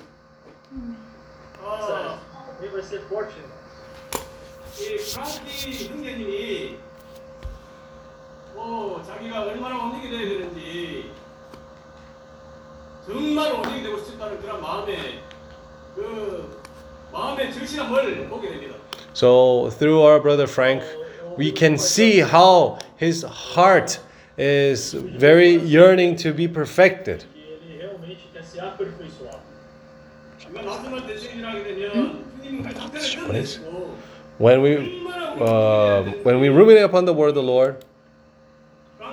Oh. 뭐 자기가 얼마나 원익이 되어야 되는지 정말 원익이 되고 싶다는 그런 마음에 그 마음의 절실함을 보게 됩니다. So, through our brother Frank, we can see how his heart is very yearning to be perfected. Que ele realmente quer se aperfeiçoar. 이거 말씀을 대신이라게 되면 주님은 그 상태를 끝내시고 When we uh, when we ruminate upon the word of the Lord,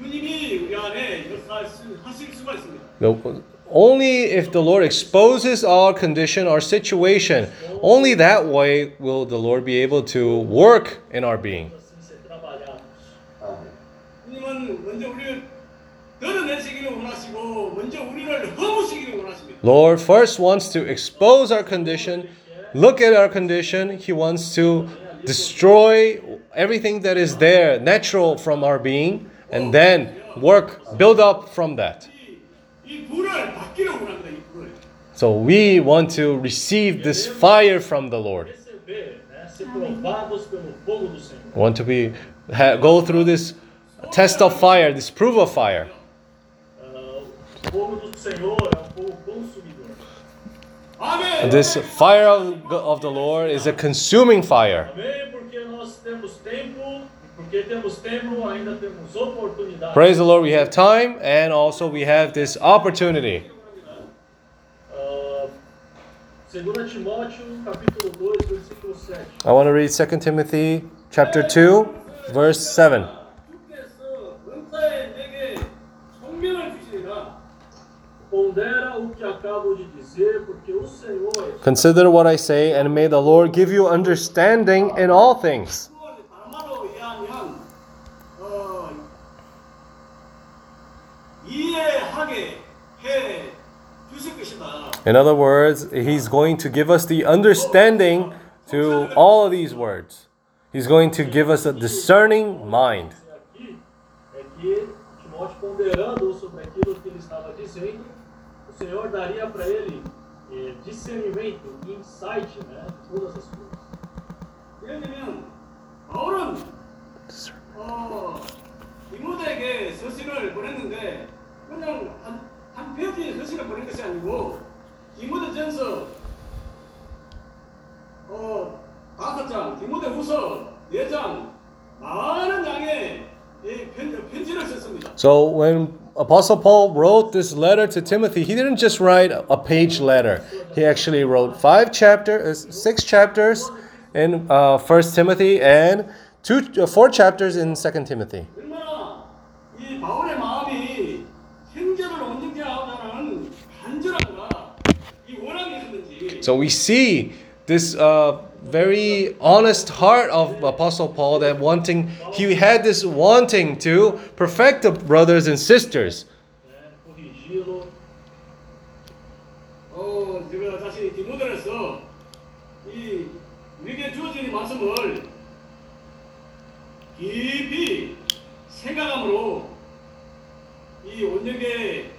주님이 우리 안에 역사하실 수가 있습니다. No, Only if the Lord exposes our condition, our situation, only that way will the Lord be able to work in our being. Assim ser trabalhados. 아멘. 주님은 먼저 우리를 드러내시기를 원하시고 먼저 우리를 허무시기를 원하십니다. Lord first wants to expose our condition, look at our condition. He wants to destroy everything that is there, natural from our being, and then work, build up from that. So we want to receive this fire from the Lord. We want to be ha, go through this test of fire, this proof of fire. This fire of, of the Lord is a consuming fire. Praise the Lord, we have time and also we have this opportunity. I want to read 2 Timothy chapter 2 verse 7. Consider what I say, and may the Lord give you understanding in all things. In other words, He's going to give us the understanding to all of these words. He's going to give us a discerning mind. é que Timóteo, ponderando sobre aquilo que ele estava dizendo, o Senhor daria para ele eh, discernimento, insight, né? de Todas as coisas. 예를 들면 바울은 어, 디모데에게 서신을 보냈는데 그냥 한, 한 페이지 서신을 보낸 것이 아니고 디모데전서 어, 다섯 장, 디모데후서 네 장, 많은 양의 이 편, 편지를 썼습니다. So when Apostle Paul wrote this letter to Timothy, he didn't just write a page letter. He actually wrote five chapters, six chapters in uh, First Timothy, and two, uh, four chapters in Second Timothy. So we see this uh, very honest heart of Apostle Paul that wanting, he had this wanting to perfect the brothers and sisters. Né? Corrigi-lo, 어, 제가 다시 디모데에서 이 우리에게 주어진 이 말씀을 깊이 생각함으로 이 온전하게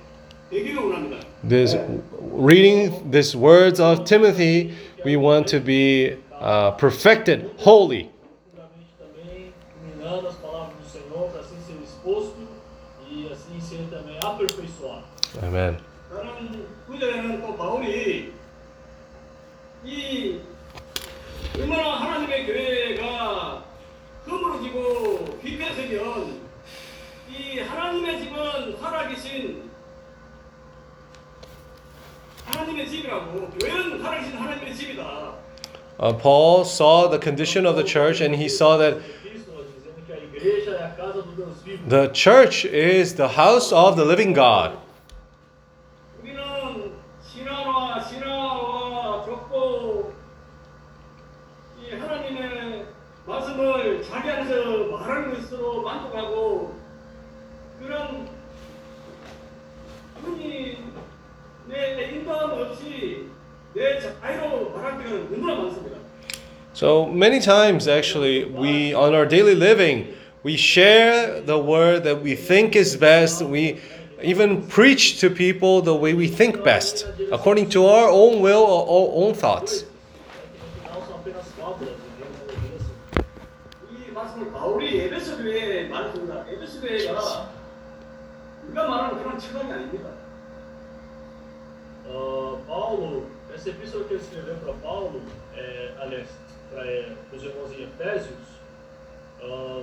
되기를 원합니다. This reading these words of Timothy, we want to be uh, perfected, holy. profundamente também, dominando as palavras do Senhor, para assim ser exposto e assim ser também aperfeiçoado. Amen. 다른 구절에는 또 바울이 이 얼마나 하나님의 교회가 허물어지고 휘폐서면 Uh, Paul saw the condition of the church and he saw that the church is the house of the living God. So many times, actually, we on our daily living, we share the word that we think is best. We even preach to people the way we think best, according to our own will or our own thoughts. Uh, Paulo, essa epístola que para Paulo, é, aliás, para os irmãos em Efésios, ah,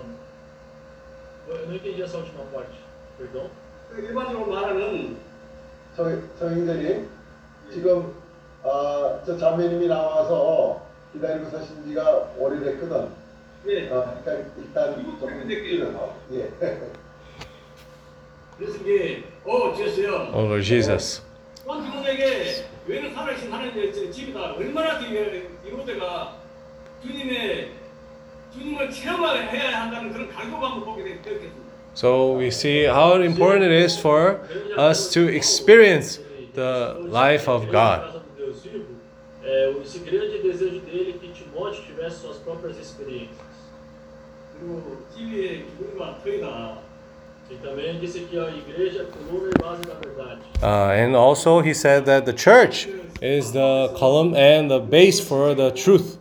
eu não entendi essa última parte, perdão. 일반적으로 말하는 저, 저 형제님, 지금, 아, 저 자매님이 나와서 기다리고 사신 지가 오래됐거든. 예, 아, 일단, 일단 좀, 그렇게 예. 그래서 이게 어 주였어요. Oh Lord Jesus. 또한 디모데에게 교회는 살아계신 하나님의 집이다. 얼마나 디모데가 주님의 주님을 체험해야 한다는 그런 갈급함을 보게 되- 되었겠습니다. So we see how important it is for us to experience the life of God. Casa do Deus vivo, é, esse grande desejo dele é que Timóteo tivesse suas próprias experiências. 그리고 집의 기둥과 터이다. E também disse que a igreja é a coluna e base da verdade. Uh, and also, he said that the church is the column and the base for the truth.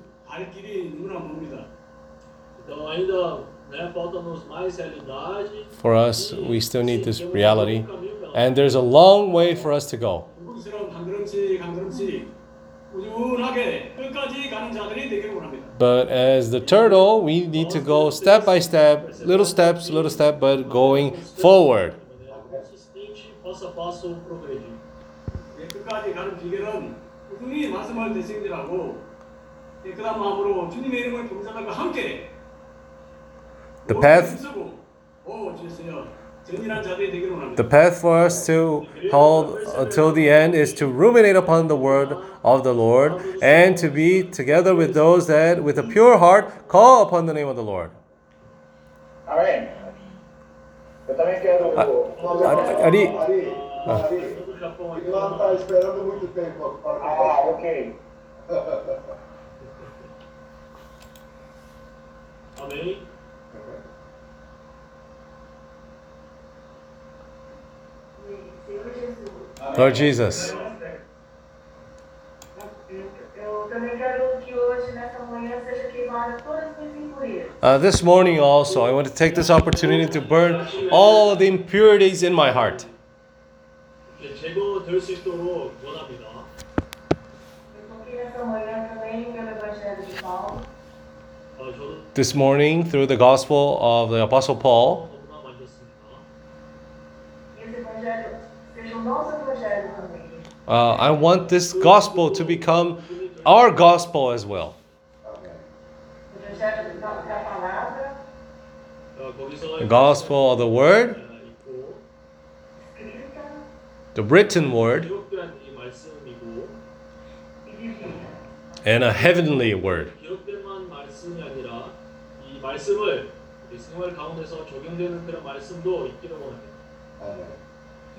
For us, we still need this reality, and there's a long way for us to go. But as the turtle, we need to go step by step, little steps, little step, but going forward. The path the path for us to hold until the end is to ruminate upon the word of the Lord and to be together with those that, with a pure heart, call upon the name of the Lord. Amen. Ah, okay. Amém. Lord Jesus. Uh, this morning also, I want to take this opportunity to burn all the impurities in my heart. This morning, through the Gospel of the Apostle Paul, uh, I want this gospel to become our gospel as well. O Evangelho da, da palavra, 어, 거기서 The gospel of the word, 예, 있고 escrita the written word, 기록된 이 말씀이고 e vivida. and a heavenly word. 기록된만 말씀이 아니라 이 말씀을 우리 생활 가운데서 적용되는 그런 말씀도 있기를 원합니다.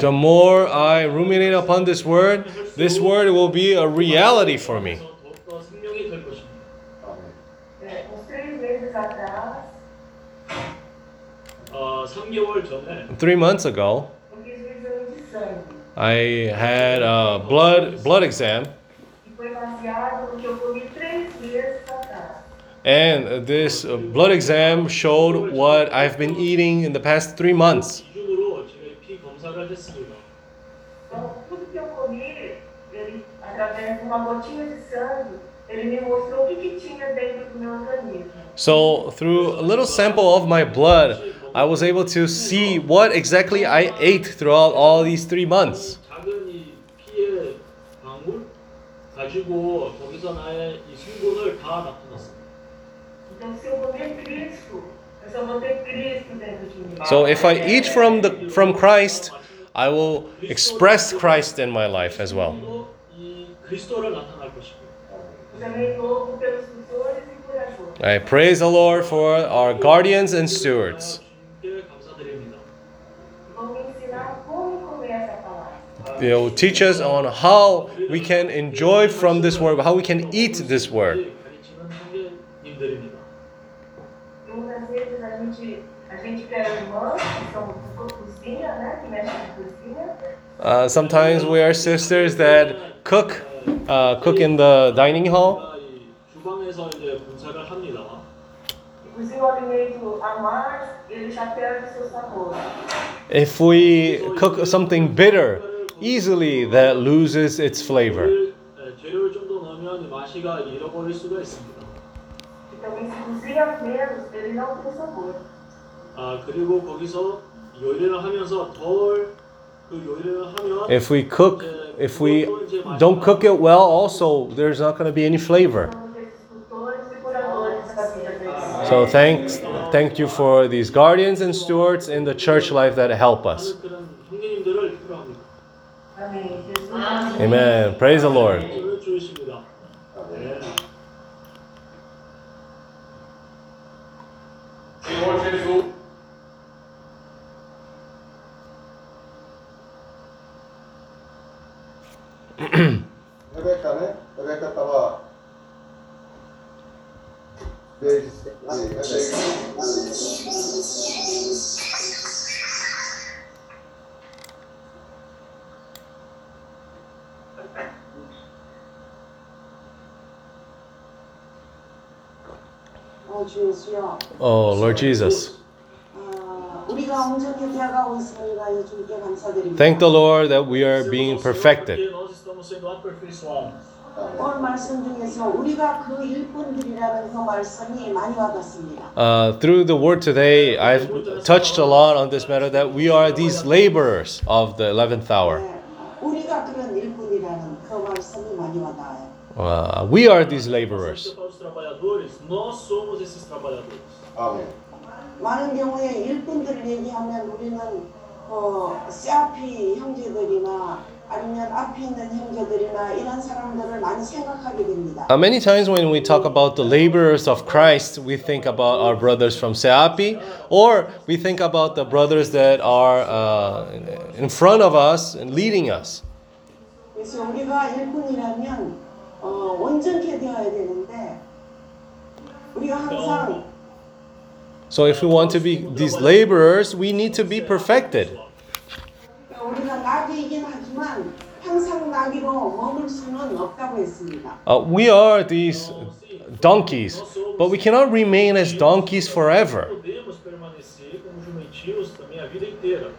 The more I ruminate upon this word, this word will be a reality for me. Three months ago, I had a blood blood exam. And this blood exam showed what I've been eating in the past three months 기준으로 제가 피 검사를 했습니다. Então, tudo que eu comi, ele, através de uma gotinha de sangue, ele me mostrou o que, que tinha dentro do meu organismo. So, through a little sample of my blood, I was able to see what exactly I ate throughout all these three months. 작은 이 피의 방울 가지고 거기서 나의 이 순본을 다 나타났습니다. Então, se eu comer Cristo, eu só vou ter Cristo dentro de mim. So, if I eat from the from Christ, I will express Christ in my life as well. I praise the Lord for our guardians and stewards. They will teach us on how we can enjoy from this word, how we can eat this word. Uh, sometimes we are sisters that cook, uh, cook in the dining hall. If we cook something bitter, easily that loses its flavor. If we cook, if we don't cook it well, also there's not going to be any flavor. So thanks, thank you for these guardians and stewards in the church life that help us. Amen. Praise the Lord. Senhor Jesus. Né? Estava. Oh, Lord Jesus. Thank the Lord that we are being perfected Porque nós estamos sendo aperfeiçoados. 오늘 말씀 중에서 우리가 그 일꾼들이라는 그 말씀이 많이 와닿습니다. Uh, through the word today, I've touched a lot on this matter that we are these laborers of the 11th hour. 네, 우리가 그런 일꾼이라는 그 말씀이 많이 와닿아요. Uh, we are these laborers. Para os trabalhadores, nós somos esses trabalhadores. 아멘. 많은 경우에 일꾼들을 얘기하면 우리는 어, 세아피 형제들이나 아니면 앞에 있는 형제들이나 이런 사람들을 많이 생각하게 됩니다. Uh, many times when we talk about the laborers of Christ, we think about our brothers from Seapi, or we think about the brothers that are uh, in front of us and leading us. 그래서 우리가 일꾼이라면 어, 온전케 되어야 되는데 우리가 항상 So if we want to be these laborers, we need to be perfected. Uh, we are these donkeys, but we cannot remain as donkeys forever. Podemos permanecer como jumentinhos também a vida inteira.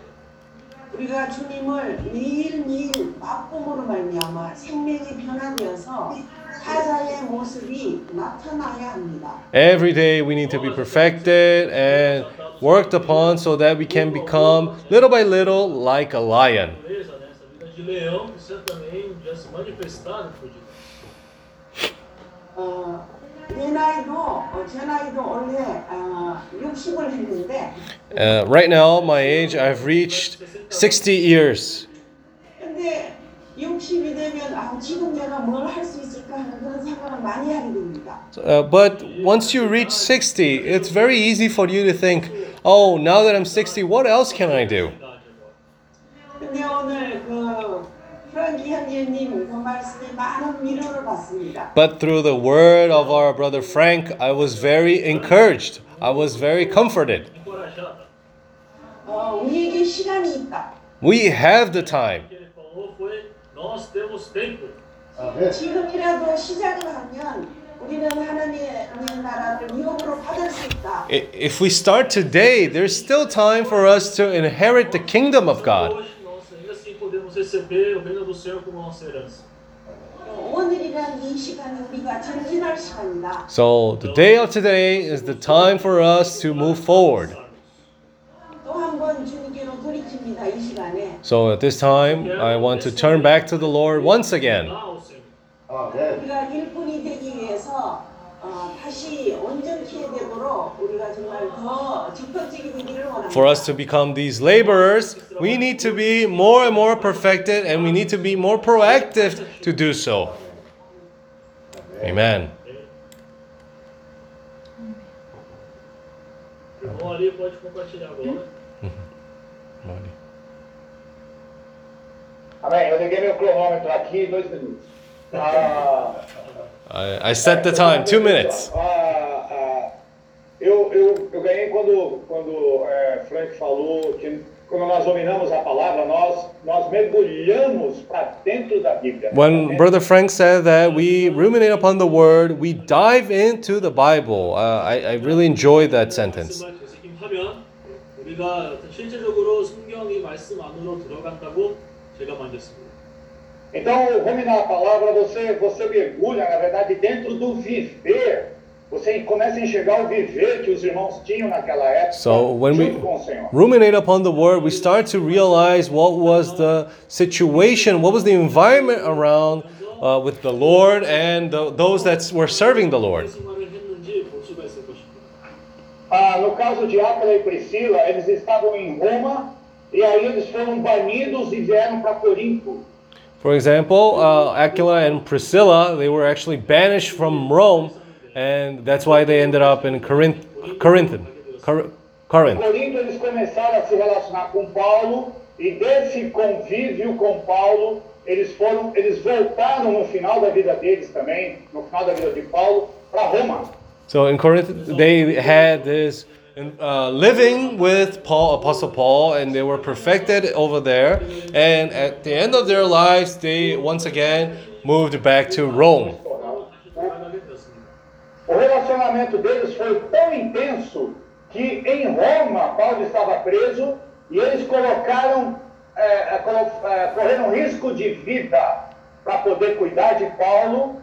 우리가 주님을 매일매일 맛봄으로 말미암아 생명이 변화되어서 사자의 모습이 나타나야 합니다. Every day we need to be perfected and worked upon so that we can become little by little like a lion. Uh, right now, my age, I've reached 60 years. Uh, but once you reach 60, it's very easy for you to think, oh, now that I'm 60, what else can I do? But through the word of our brother Frank, I was very encouraged. I was very comforted. We have the time. If we start today, there's still time for us to inherit the kingdom of God. So, the day of today is the time for us to move forward. So, at this time, I want to turn back to the Lord once again. For us to become these laborers, we need to be more and more perfected and we need to be more proactive to do so. Amen. Irmão ali pode compartilhar agora. Amém. Eu liguei meu cronômetro aqui, dois minutos. Ah, I, I set the time, two minutes. ah, ah, eu, eu, eu ganhei quando, quando é, Frank falou que quando nós dominamos a palavra, nós, nós mergulhamos para dentro da Bíblia. When Brother Frank said that we ruminate upon the word, we dive into the Bible. Uh, I, I really enjoyed that sentence. 말씀을 되새김하면 우리가 실제적으로 성경이 말씀 안으로 들어간다고 제가 만졌습니다. Então, vou me dar a palavra, você, você mergulha, na verdade, dentro do viver. Você começa a enxergar o viver que os irmãos tinham naquela época. So, when we ruminate upon the word, we start to realize what was the situation, what was the environment around uh, with the Lord and the, those that were serving the Lord. Ah, no caso de Áquila e Priscila, eles estavam em Roma e aí eles foram banidos e vieram para Corinto. For example, uh, Aquila and Priscilla, they were actually banished from Rome, and that's why they ended up in Corinth, Corinth, Cor- Corinth. Corinto eles começaram a se relacionar com Paulo e desse convívio com Paulo eles foram, eles voltaram no final da vida deles também, no final da vida de Paulo, para Roma. So in Corinth, they had this in, uh, living with Paul, Apostle Paul, and they were perfected over there. And at the end of their lives, they once again moved back to Rome. O relacionamento deles foi tão intenso que em Roma Paulo estava preso e eles colocaram eh, eh, é, eh, correram risco de vida para poder cuidar de Paulo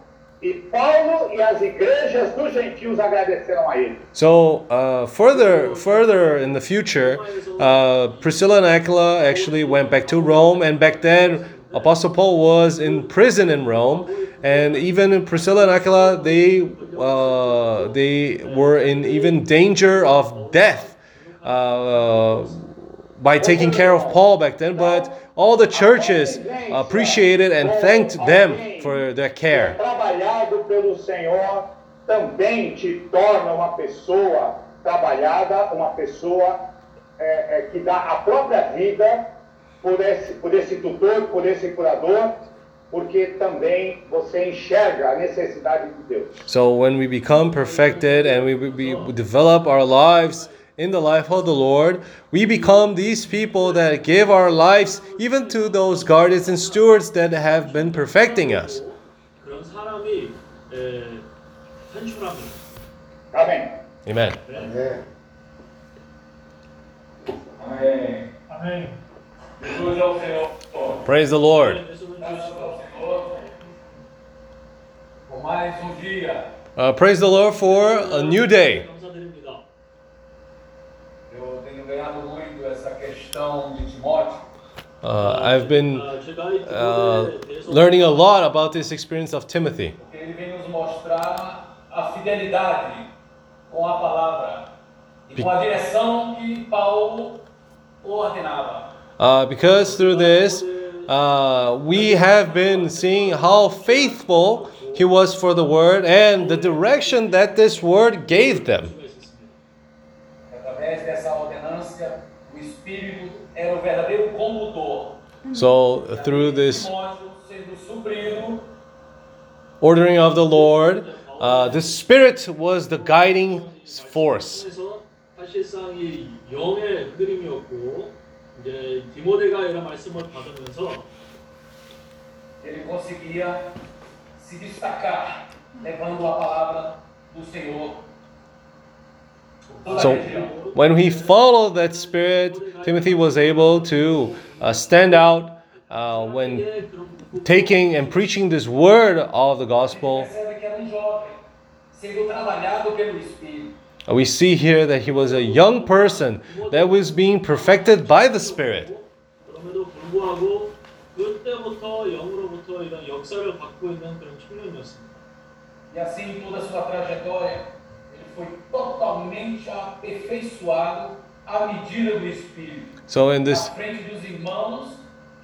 so uh, further, further in the future, uh, Priscilla and Aquila actually went back to Rome, and back then Apostle Paul was in prison in Rome, and even Priscilla and Aquila they uh, they were in even danger of death. Uh, by taking care of Paul back then, but all the churches appreciated and thanked them for their care. Trabalhado pelo Senhor também te torna uma pessoa trabalhada, uma pessoa é, é, que dá a própria vida por esse, por esse tutor, por esse curador, porque também você enxerga a necessidade de Deus. So when we become perfected and we, we, we develop our lives in the life of the Lord, we become these people that give our lives even to those guardians and stewards that have been perfecting us. Amen. Amen. Amen. Amen. Praise the Lord. Uh, praise the Lord for a new day. Uh, I've been uh, uh learning a lot about this experience of Timothy. Uh, because through this, uh, we have been seeing how faithful he was for the word and the direction that this word gave them. So, through this Timóteo sendo suprido ordering of the Lord, uh, the Spirit was the guiding force. So when he followed that spirit, Timothy was able to uh, stand out uh, when taking and preaching this word of the gospel. Uh, we see here that he was a young person that was being perfected by the Spirit. E assim toda a sua trajetória foi totalmente aperfeiçoado à medida do Espírito. So in this, frente dos irmãos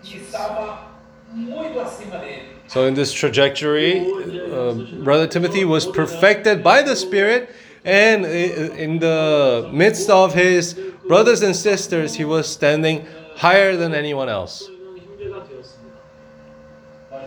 que estava muito acima dele. So in this trajectory, uh, Brother Timothy was perfected by the Spirit, and in the midst of his brothers and sisters, he was standing higher than anyone else. Nós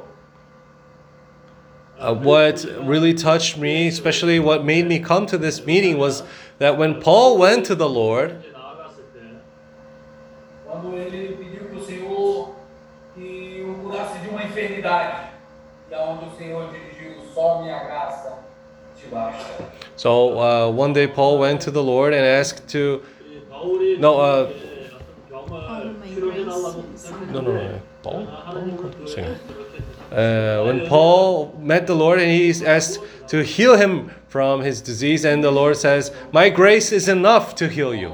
uh, what really touched me, especially what made me come to this meeting, was that when Paul went to the Lord, so uh, one day Paul went to the Lord and asked to. No, uh, oh, no, no, no. Paul? Paul? Sim. 님은 그 Sing. 그렇게 Uh, when Paul met the Lord and he's asked to heal him from his disease, and the Lord says, My grace is enough to heal you.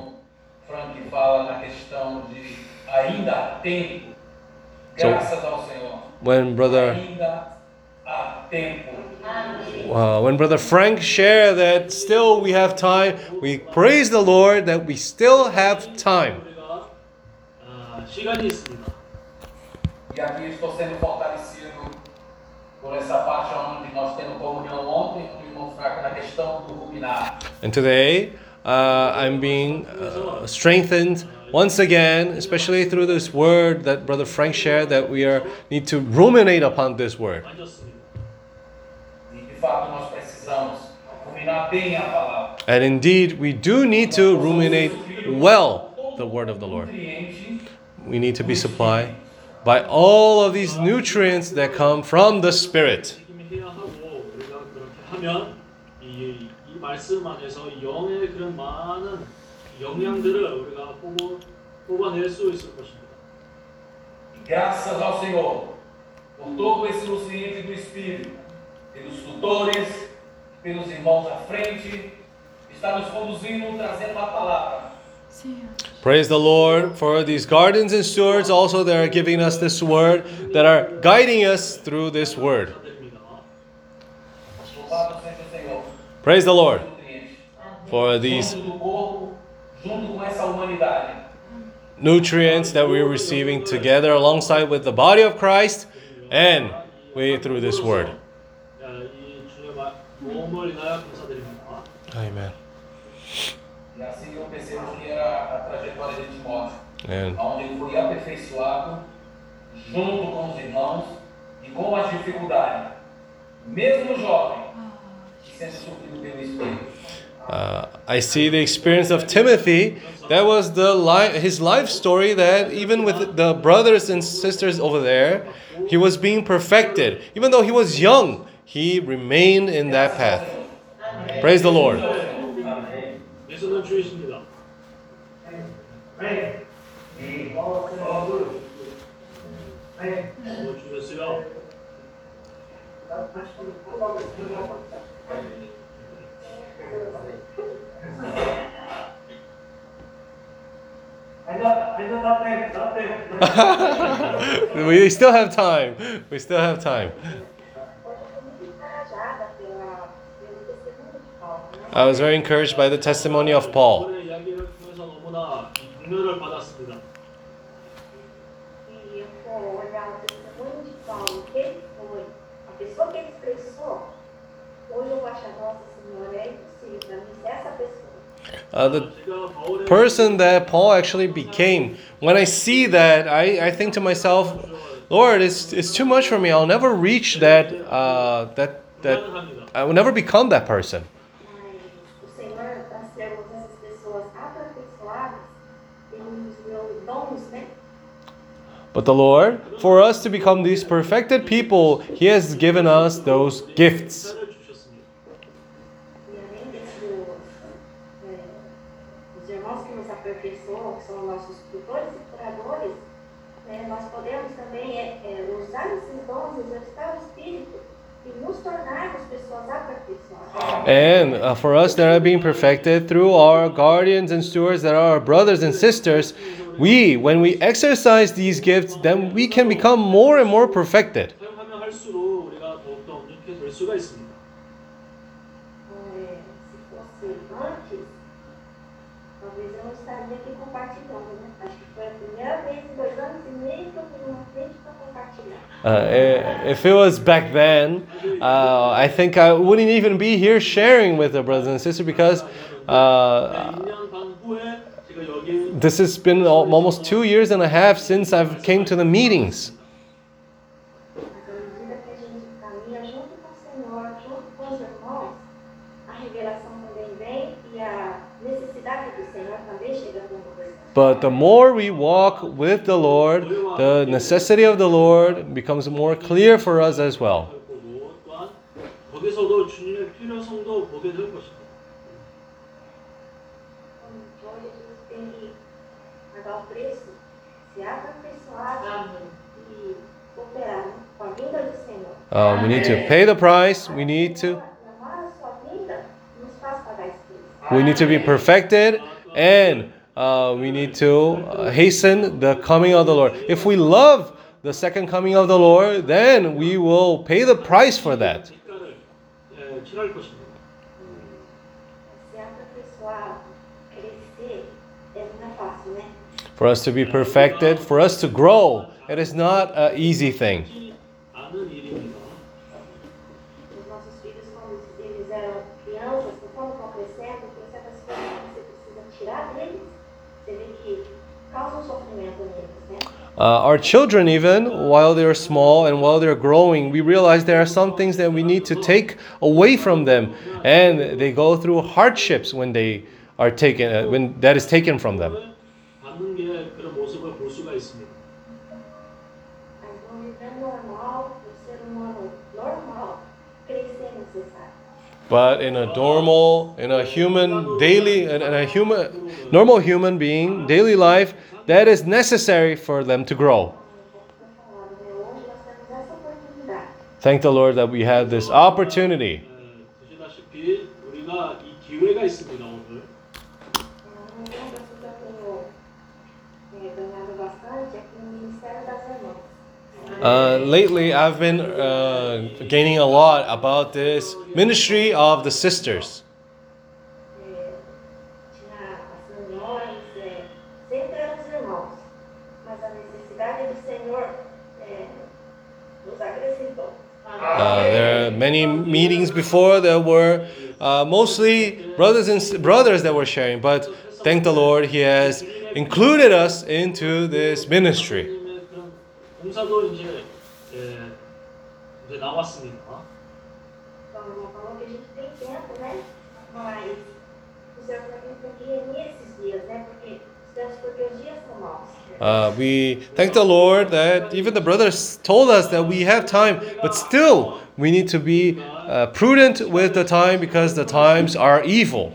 Frank fala na questão de ainda há tempo, So- graças ao Senhor. When brother, Ainda há tempo. uh, when brother Frank shared that still we have time, we praise the Lord that we still have time. 우리가 아, 시간이 있습니다. And today, uh, I'm being uh, strengthened once again, especially through this word that Brother Frank shared, that we are, need to ruminate upon this word. And indeed, we do need to ruminate well the word of the Lord. We need to be supplied by all of these nutrients that come from the Spirit. Graças ao Senhor por todo esse nutriente do Espírito, pelos tutores, pelos irmãos à frente, está nos conduzindo, trazendo a palavra Praise the Lord for these guardians and stewards also that are giving us this word, that are guiding us through this word. Praise the Lord for these nutrients that we're receiving together alongside with the body of Christ and we through this word. Amen. Era a trajetória de Timóteo, And onde ele foi aperfeiçoado junto com os irmãos e com as dificuldades, mesmo jovem, sendo suprido pelo Espírito. uh, I see the experience of Timothy. That was the li- his life story. That even with the brothers and sisters over there, he was being perfected. Even though he was young, he remained in that path. Praise the Lord. 요. Ainda, ainda dá tempo, dá tempo. we still have time. We still have time. I was very encouraged by the testimony of Paul. The person that Paul actually became. When I see that, I, I think to myself, Lord, it's, it's too much for me. I'll never reach that uh, that that I will never become that person. But the Lord, for us to become these perfected people, He has given us those gifts. And uh, for us that are being perfected through our guardians and stewards that are our brothers and sisters, we, when we exercise these gifts, then we can become more and more perfected. Uh, if it was back then, uh, I think I wouldn't even be here sharing with the brothers and sisters because uh, this has been almost two years and a half since I've came to the meetings. But the more we walk with the Lord, the necessity of the Lord becomes more clear for us as well. Uh, we need to pay the price. We need to we need to be perfected, and uh, we need to uh, hasten the coming of the Lord. If we love the second coming of the Lord, then we will pay the price for that. for us to be perfected, for us to grow. It is not an easy thing. Uh, our children, even while they're small and while they're growing, we realize there are some things that we need to take away from them, and they go through hardships when they are taken, uh, when that is taken from them. But in a normal, in a human daily, in a human, normal human being daily life, that is necessary for them to grow. Thank the Lord that we have this opportunity. Uh, lately, I've been uh, gaining a lot about this ministry of the sisters. Uh, there are many meetings before there were uh, mostly brothers and brothers that were sharing, but thank the Lord, He has included us into this ministry. 하나님의 그런 공사도 이제 예, 이제 나왔습니다. Então, o irmão falou que a gente tem tempo, né? Mas o Senhor pergunta aqui é nesses dias, né? Porque os tempos, porque os dias são maus. Uh, we thank the Lord that even the brothers told us that we have time, but still we need to be uh, prudent with the time because the times are evil.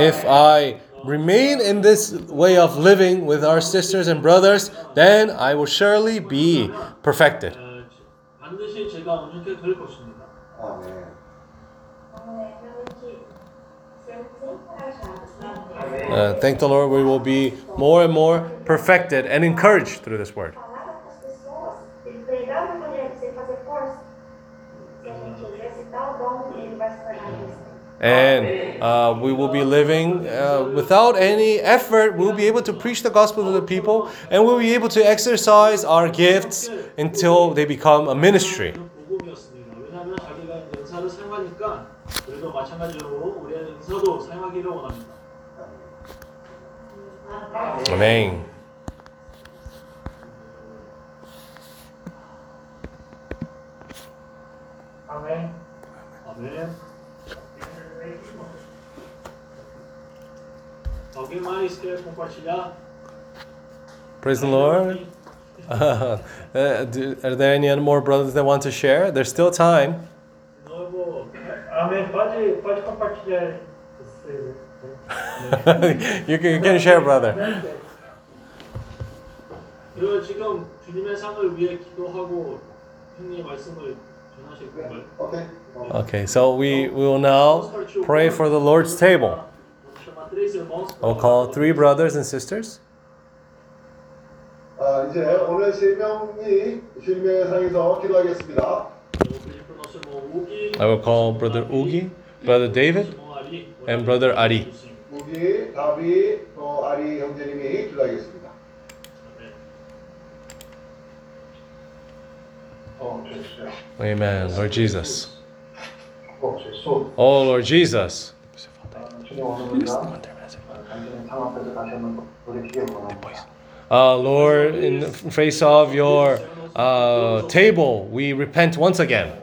If I remain in this way of living with our sisters and brothers, then I will surely be perfected. Uh, thank the Lord, we will be more and more perfected and encouraged through this word. And uh, we will be living uh, without any effort. We'll be able to preach the gospel to the people and we'll be able to exercise our gifts until they become a ministry. Amen. Amen. Amen. Alguém mais quer compartilhar? Praise the Lord. Uh, do- are there any other more brothers that want to share? There's still time. De novo, Amém. Pode, pode compartilhar. esse- you, can, you can share, brother. 그리고 지금 주님의 상을 위해 기도하고 형님의 말씀을 전하실 건가요? 오케이. Okay, so we, we will now pray for the Lord's table. I'll call three brothers and sisters. 아, 이제 오늘 세 명이 주님의 상에서 기도하겠습니다. Eu vou pedir para o nosso irmão Ugi, I will call brother Ugi, brother David, irmão Ari, and brother Ari. 우기, 다비, 또 아리 형제님이 기도하겠습니다. 어, 주십시오. Amen, Lord Jesus. 어, 주십시오. Oh, Lord Jesus. Uh, Lord, in the face of your uh, table, we repent once again.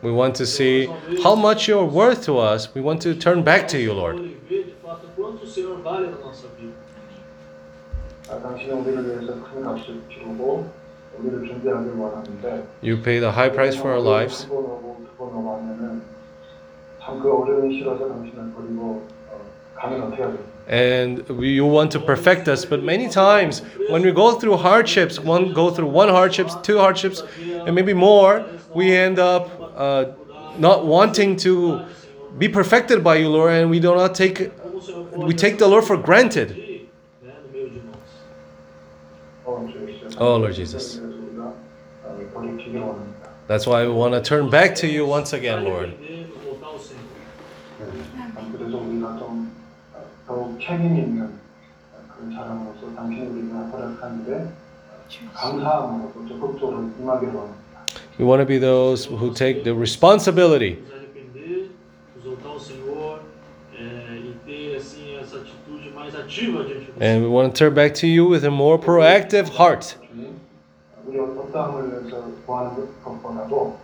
We want to see how much you're worth to us. We want to turn back to you, Lord. You pay the high price for our lives. And we, you want to perfect us, but many times when we go through hardships, one go through one hardships, two hardships, and maybe more, we end up uh, not wanting to be perfected by you, Lord, and we do not take we take the Lord for granted. Oh, Lord Jesus. That's why we want to turn back to you once again, Lord. We want to be those who take the responsibility and we want to turn back to you with a more proactive heart. 우리 어떠함을 위해서 구하는 것보다도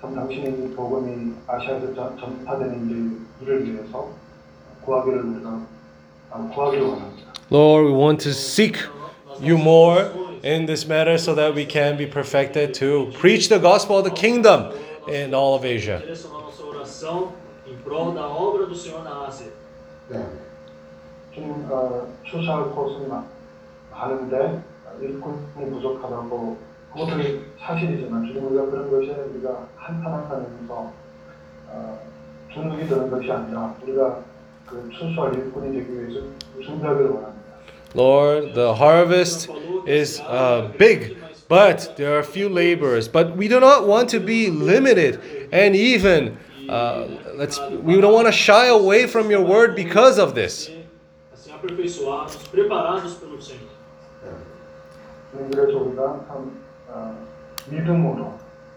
참 당신의 이 복음이 아시아에서 전- 전파되는 일- 일을 위해서 구하기를 우리가 아, 구하기를 원합니다. Lord, we want to seek you more in this matter so that we can be perfected to preach the gospel of the kingdom in all of Asia. Direcionar nossa oração em prol da obra do Senhor na Ásia. 네. 주님 어, 추수할 곳은 마- 많은데 어, 일꾼이 부족하다고 그것은 사실이지만 주님 우리가 그런 것이 우리가 한탄 한탄하면서 어, 주눅이 드는 것이 아니라 우리가 그 추수할 일꾼이 되기 위해서 준비하기를 원합니다. Lord, the harvest is uh, big, but there are few laborers. But we do not want to be limited and even uh, let's we don't want to shy away from your word because of this. Assim aperfeiçoados, preparados pelo Senhor. 주님 그래서 우리가 참 어, 믿음으로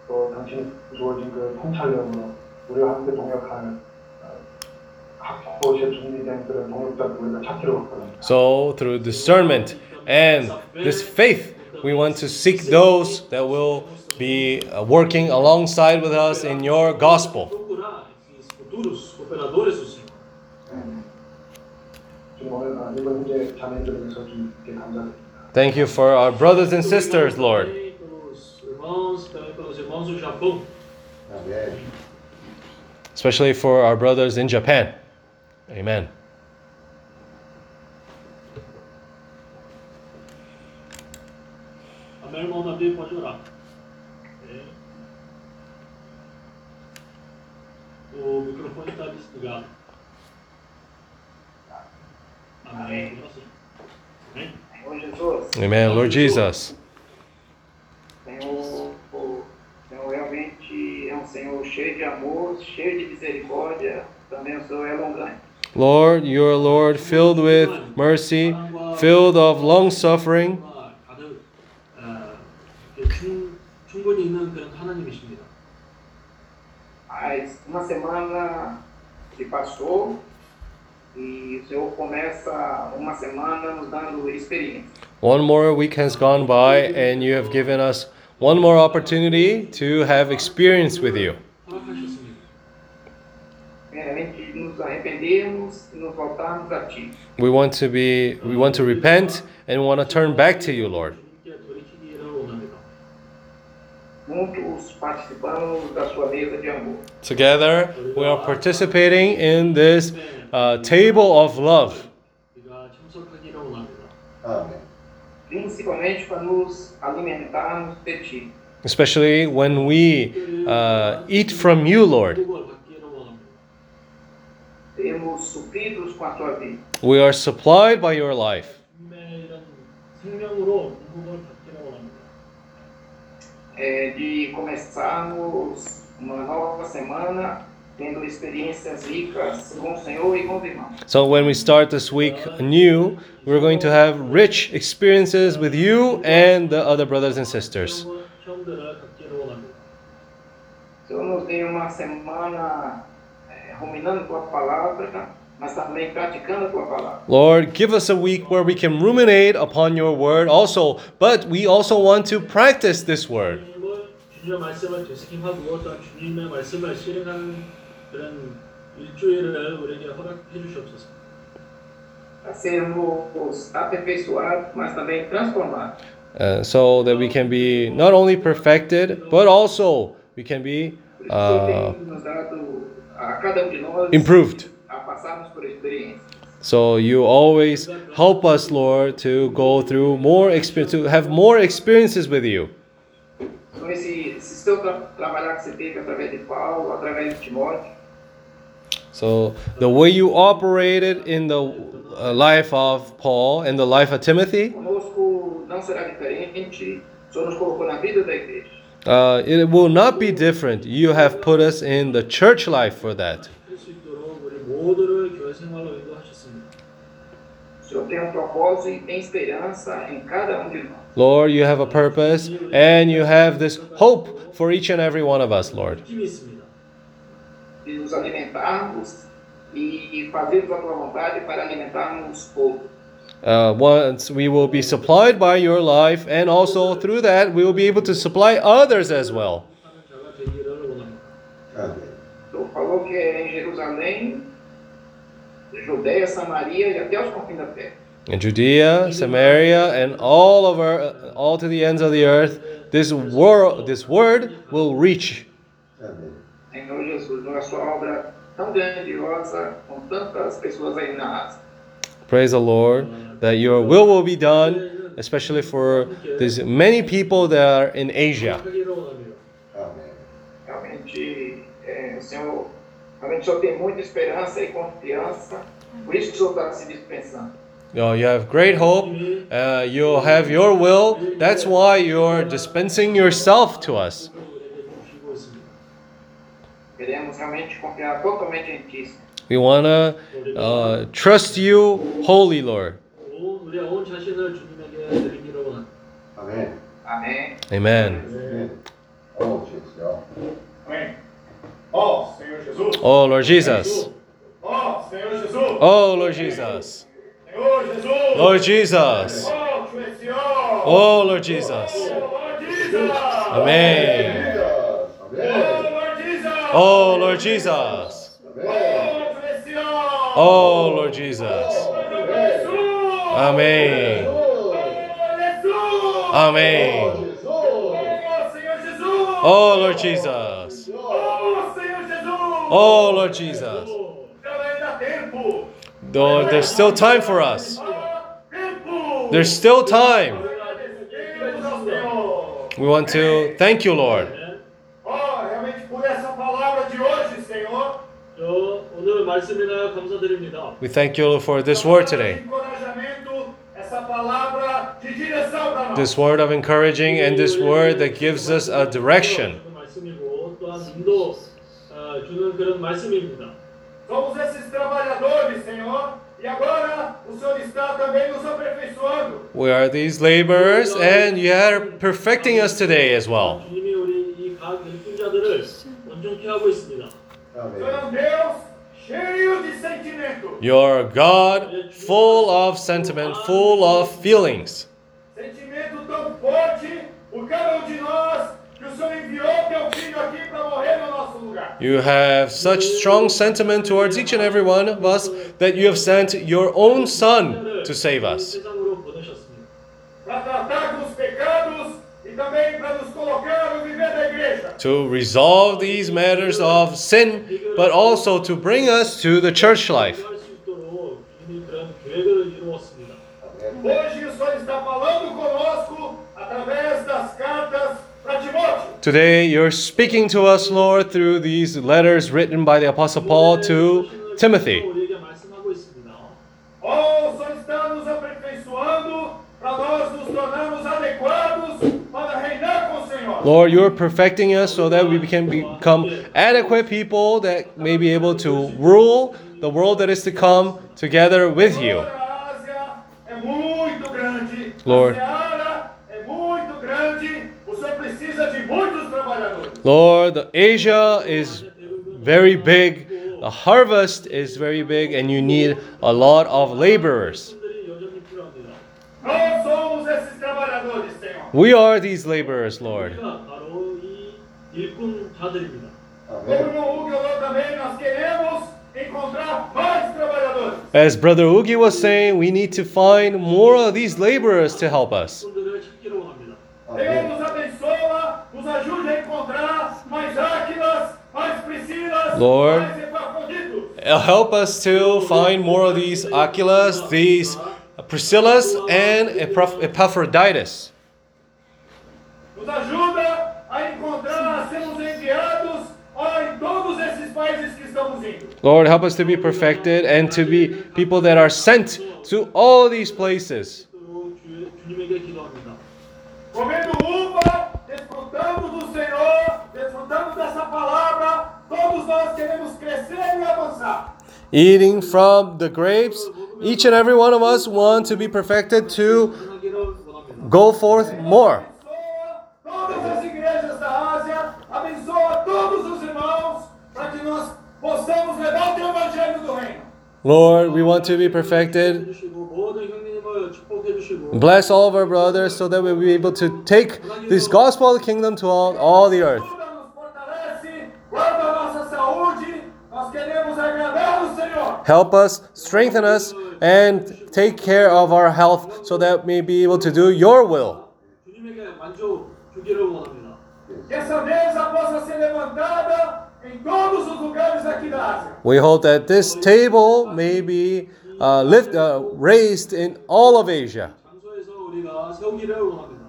또 당신이 주어진 그 통찰력으로 우리와 함께 동역할 어, 각 곳에 준비된 그런 동역자들 우리가 찾기를 원합니다. So, through discernment and this faith, we want to seek those that will be uh, working alongside with us in your gospel. Procurar esses futuros cooperadores do Senhor. 주님 오늘 어, 이번 현재 자매들을 위해서 주님께 감사드립니다. Thank you for our brothers and sisters, Lord. Também pelos irmãos, também pelos irmãos do Japão. 아멘. especially for our brothers in Japan. Amen. Amém, irmão Davi, pode orar. É. O microfone está desligado. Amém. Agora sim. Amém. Ô Jesus, Amen. Lord Jesus, Senhor, Senhor realmente é um Senhor cheio de amor, cheio de misericórdia, também o Senhor é. Lord, your Lord, filled with mercy, filled of long suffering. One more week has gone by and you have given us one more opportunity to have experience with you. We want to be we want to repent and we want to turn back to you, Lord. Together, we are participating in this uh, table of love. Amen. principalmente para nos alimentarmos de ti. Especially when we uh, eat from you, Lord. We are supplied by your life. É de começarmos uma nova semana So when we start this week new, we're going to have rich experiences with you and the other brothers and sisters. Lord, give us a week where we can ruminate upon your word also, but we also want to practice this word. 주님을 주님의 말씀을 되새김하고 또한 주님의 말씀을 실행하는 그런 일주일을 우리에게 허락해 주시옵소서. Para sermos aperfeiçoados, mas também transformados. Uh, so that we can be not only perfected, but also we can be Por isso, o Senhor uh, tem nos dado a cada um de nós improved. a passarmos por experiências. So you always help us, Lord, to go through more experience, to have more experiences with you. Então, esse, esse seu tra trabalhar que você teve através de Paulo, através de Timóteo, So the way you operated in the uh, life of Paul and the life of Timothy, uh, it will not be different. You have put us in the church life for that. Lord, you have a purpose and you have this hope for each and every one of us, Lord de nos alimentarmos e a tua vontade para alimentarmos outros. Uh, once we will be supplied by your life, and also through that, we will be able to supply others as well. In Judea, Samaria, and all over, all to the ends of the earth, this world, this word will reach. Amen. Jesus, sua obra tão grandiosa com tantas pessoas aí na. Praise the Lord that your will will be done, especially for these many people that are in Asia. Realmente. Oh, you, have great hope. Uh, you have your will. That's why you're dispensing yourself to us. We want to uh, trust you, Holy Lord. Amen. Amen. Amen. Oh, oh, oh, Lord Jesus. Oh, Lord Jesus. Lord Jesus. Oh, Lord Jesus. Amen. Amen. Oh, Lord Jesus. Oh, Lord Jesus. Amém. Amém. Oh, Lord Jesus. Oh, Lord Jesus. Though there's still time for us. There's still time. We want to thank you, Lord. We thank you for this word today. Encorajamento, essa palavra de direção para nós. This word of encouraging and this word that gives us a direction. 그 말씀이고 또한 인도 하는 그런 말씀입니다. Somos esses trabalhadores, Senhor, e agora o Senhor está também nos aperfeiçoando. We are these laborers, and you are perfecting us today as well. 주님이 우리 이 각 일꾼자들을 온전케 하고 있습니다. O Senhor é Deus cheio de sentimento. You're a God full of sentiment, full of feelings. Sentimento tão forte por cada um de nós que o Senhor enviou teu filho aqui para morrer no nosso lugar. You have such strong sentiment towards each and every one of us that you have sent your own Son to save us to resolve these matters of sin, but also to bring us to the church life. Today, you're speaking to us, Lord, through these letters written by the Apostle Paul to Timothy. Lord, you're perfecting us so that we can become adequate people that may be able to rule the world that is to come together with you. Lord. Lord, Asia is very big, the harvest is very big, and you need a lot of laborers. We are these laborers, Lord. 우리가 바로 이 일꾼자들입니다. Como no Hugo falou também, nós queremos encontrar mais trabalhadores. As Brother Ugi was saying, we need to find more of these laborers to help us. 분들을 찾기로 합니다. Senhor, nos abençoa, nos ajude a encontrar mais Áquilas, mais Priscilas, Lord. mais Epafroditos. Uh, Help us to find more of these Aquilas, these Priscillas, and Epaph- Epaphroditus. Nos ajuda a encontrar, a sermos enviados em todos esses países que estamos indo. Lord, help us to be perfected and to be people that are sent to all these places. Comendo uva, desfrutamos do Senhor, desfrutamos dessa palavra, todos nós queremos crescer e avançar. Eating from the grapes, each and every one of us want to be perfected to go forth more. Lord, we want to be perfected. Bless all of our brothers so that we'll be able to take this gospel of the kingdom to all, all the earth. Help us, strengthen us, and take care of our health so that we may be able to do your will. Que essa mesa possa ser levantada todos os lugares aqui da Ásia. We hope that this table may be uh, lift, uh, raised in all of Asia. 장소에서 우리가 세우기를 원합니다.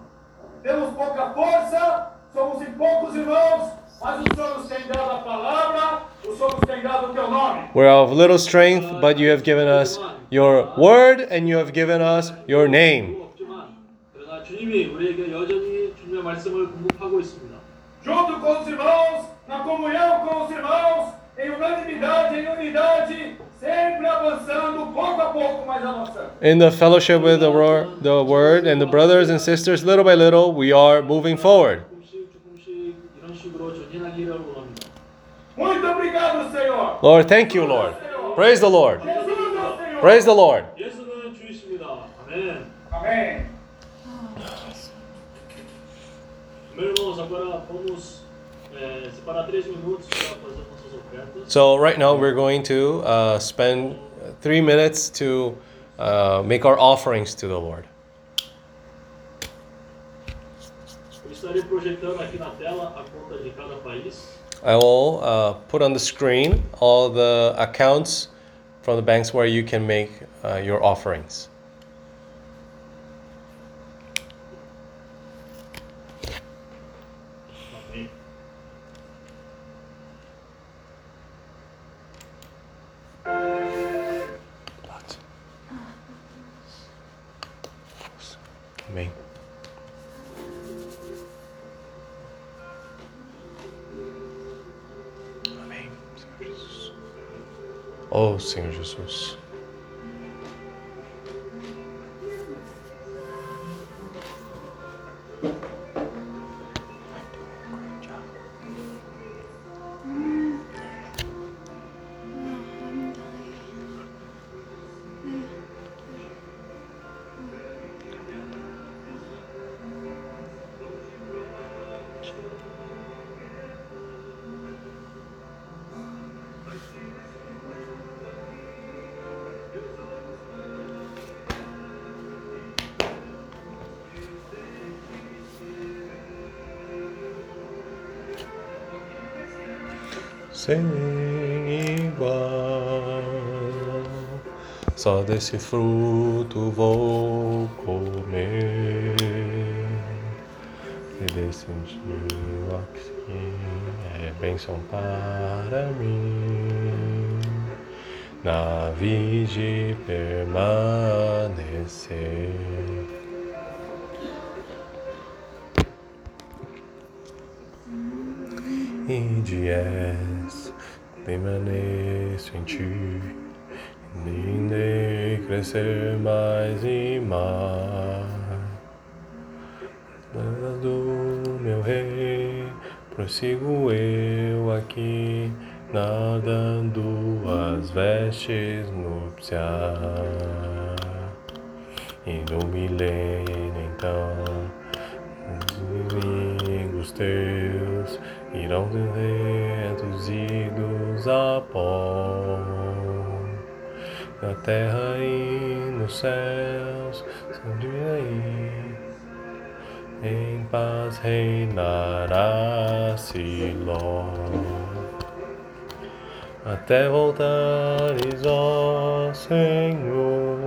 Temos pouca força, somos em poucos irmãos, mas o Senhor nos tem dado a palavra, o Senhor nos tem dado o teu nome. We're of little strength, but you have given us your word and you have given us your name. 없지만 그러나 주님이 우리에게 여전히 주님의 말씀을 공급하고 있습니다. Junto com os irmãos, na comunhão com os irmãos, em unanimidade, em unidade, sempre avançando, pouco a pouco, mas avançando. In the fellowship with the, ro- the word and the brothers and sisters, little by little, we are moving forward. Muito obrigado, Senhor. Lord, thank you, Lord. Praise the Lord. Praise the Lord. Amen. Amen. Meus irmãos, agora vamos so, right now, we're going to uh, spend three minutes to uh, make our offerings to the Lord. I will uh, put on the screen all the accounts from the banks where you can make uh, your offerings. Amém. Amém, Senhor Jesus. Oh, Senhor Jesus. Sem igual. Só desse fruto vou comer. E decidiu aqui é bênção para mim. Na vide permanecer. e de permaneço em ti, e crescer mais e mais. Do meu rei, prossigo eu aqui, nadando as vestes nupciais. E no milênio então, os inimigos teus irão ser reduzidos pó. Na terra e nos céus, sempre aí, em paz reinará Siló. Até voltares, ó Senhor,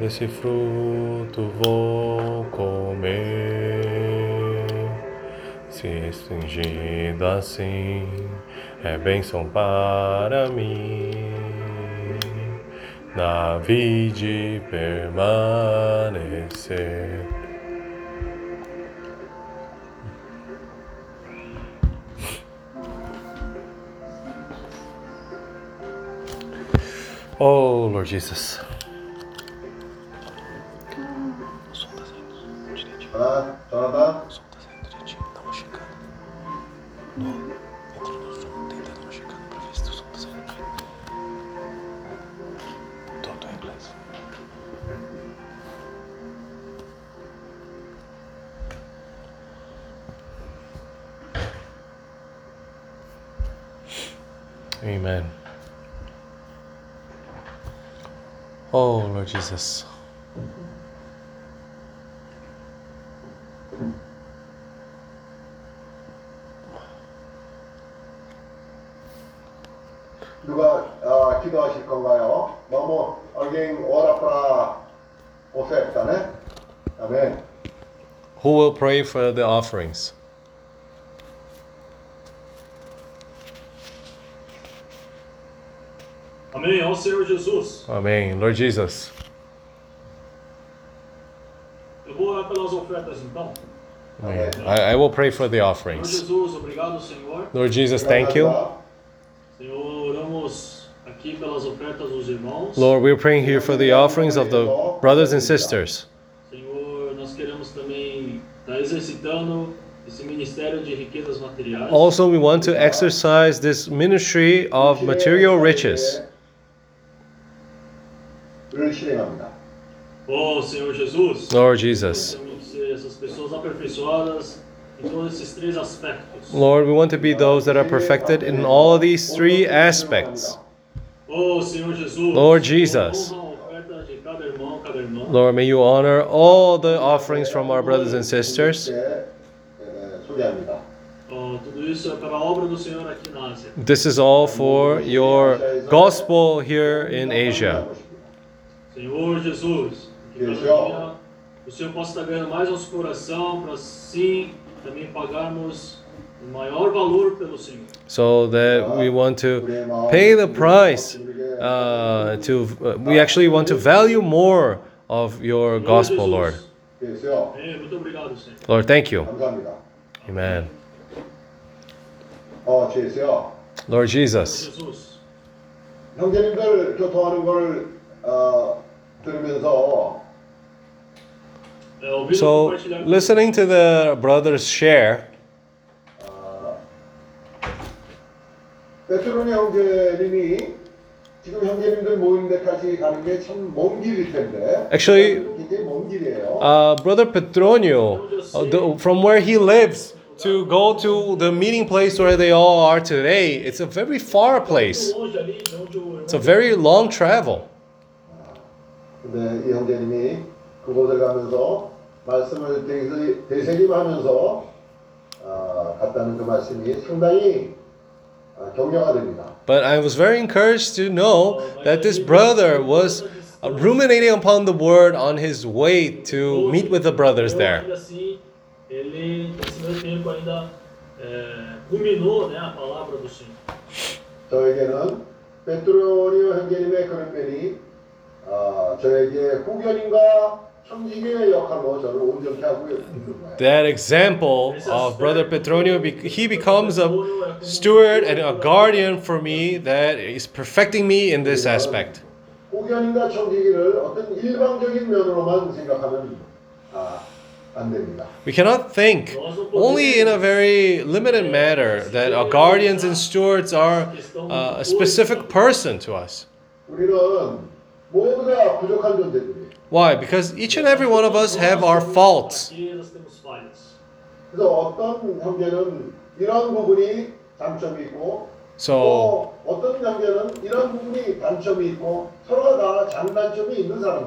desse fruto vou comer. Se restringido assim é bênção para mim. Na vida permanecer. Oh, Lord Jesus. Tá, tá, tá. Solta, solta. Solta, solta. Solta, solta. Solta, solta. Amen. Oh, Lord Jesus. 누가 아, 기도하실 건가요? 너무 alguém ora para oferta, né? Amém. Who will pray for the offerings? Amém. Ó Senhor Jesus. Amém. Lord Jesus. Eu vou orar pelas ofertas então. Amen. I, I will pray for the Senhor offerings. Jesus, obrigado, Senhor. Lord Jesus, thank you. Senhor, oramos aqui pelas ofertas dos irmãos. Lord, we're praying here for the offerings of the brothers and sisters. Senhor, nós queremos também estar exercitando esse ministério de riquezas materiais. Also, we want to exercise this ministry of material riches. 를 실행합니다. Oh, Senhor Jesus. Lord Jesus. Queremos ser essas pessoas aperfeiçoadas em todos esses três aspectos. Lord, we want to be those that are perfected in all of these three aspects. Oh, Senhor Jesus. Lord Jesus. Honra a oferta de cada irmão, cada irmã. Lord, may you honor all the offerings from our brothers and sisters. 예, 예, 소개합니다. Oh, tudo isso é para a obra do Senhor aqui na Ásia. This is all for your gospel here in Asia. Senhor Jesus, que o Senhor possa estar ganhando mais nosso coração para sim também pagarmos So that we want to pay the price uh, to uh, we actually want to value more of your gospel, Lord. Lord, thank you. Amen. Lord Jesus. Jesus. 형제님들 교통하는 걸 어, 들으면서 네, ouvindo So, compartilhar com listening to the brothers share, 베트로니 형제님이 지금 형제님들 모이는 데까지 가는 게 참 먼 길일 텐데 Actually, 굉장히 먼 길이에요. uh, Brother Petronio, uh, the, from where he lives to go to the meeting place where they all are today, it's a very far place. longe ali de onde o It's a very long travel. 근데 이 형제님이 그곳을 가면서 말씀을 되새- 되새김하면서 어, 갔다는 그 말씀이 상당히 어, 격려가 됩니다. But I was very encouraged to know that this brother was uh, ruminating upon the word on his way to meet with the brothers there. 어, 저에게 후견인과 형제의 역할로 저를 온전케 하고 있는 거예요. That example of Brother Petronio, bec- he becomes a steward and a guardian for me that is perfecting me in this aspect. 후견인과 청지기를 어떤 일방적인 면으로만 생각하면 아, 안 됩니다. We cannot think only in a very limited manner that our guardians and stewards are uh, a specific person to us. 우리는 why? Because each and every one of us have our faults. So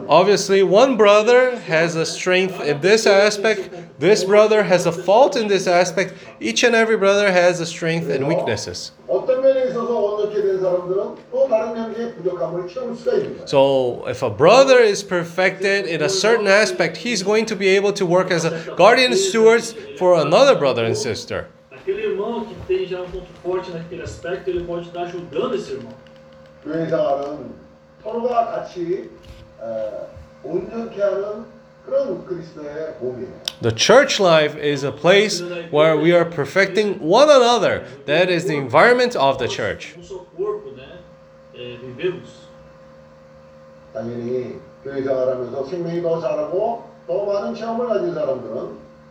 obviously one brother has a strength in this aspect, this brother has a fault in this aspect, each and every brother has a strength and weaknesses. So, if a brother is perfected in a certain aspect, he's going to be able to work as a guardian steward for another brother and sister. Aquele irmão que tem já um ponto forte naquele aspecto, ele pode estar ajudando esse irmão. 교회 생활은 서로가 같이 에, 온전케 하는 그런 그리스도의 몸이에요. The church life is a place where we are perfecting one another. That is the environment of the church. No seu corpo, né? é, vivemos. 당연히 교회 생활하면서 생명이 더 자라고 더 많은 체험을 가진 사람들은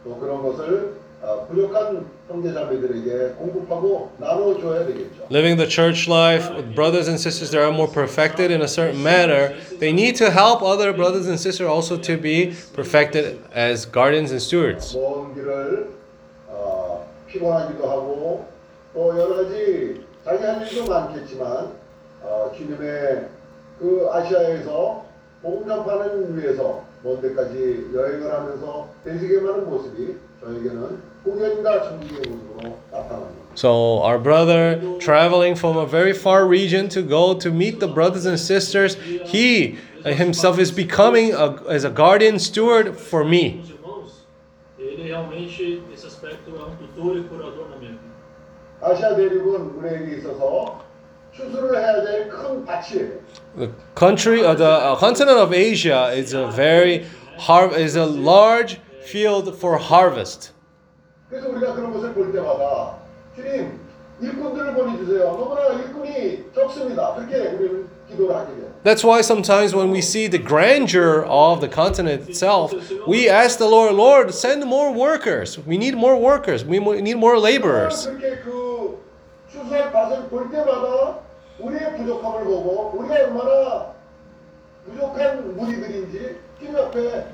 또 그런 것을 어, 부족한 형제자매들에게 공급하고 나눠줘야 되겠죠. Living the church life with brothers and sisters that are more perfected in a certain manner, they need to help other brothers and sisters also to be perfected as guardians and stewards. 먼 길을 어, 피곤하기도 하고 또 여러 가지 자기 할 일도 많겠지만 어, 주님의 그 아시아에서 복음 전파를 위해서 먼 데까지 여행을 하면서 되새김하는 모습이 저에게는 공연과 청지의 모습으로 나타납니다. So, our brother traveling from a very far region to go to meet the brothers and sisters, he himself is becoming a, as a guardian steward for me. Os irmãos, ele realmente, nesse aspecto, é um tutor e curador na minha vida. 아시아 대륙은 우리에게 있어서 추수를 해야 될 큰 밭이에요. The country, uh, the uh, continent of Asia is a very har- is a large field for harvest. 그래서 우리가 그런 것을 볼 때마다 주님 일꾼들을 보내주세요. 너무나 일꾼이 적습니다. 그렇게 우리는 기도를 하게 돼요. That's why sometimes when we see the grandeur of the continent itself, we ask the Lord, Lord, send more workers. We need more workers. We mo- need more laborers. 그렇게 그 추수할 밭을 볼 때마다 우리의 부족함을 보고 우리가 얼마나 부족한 무리들인지 주님 앞에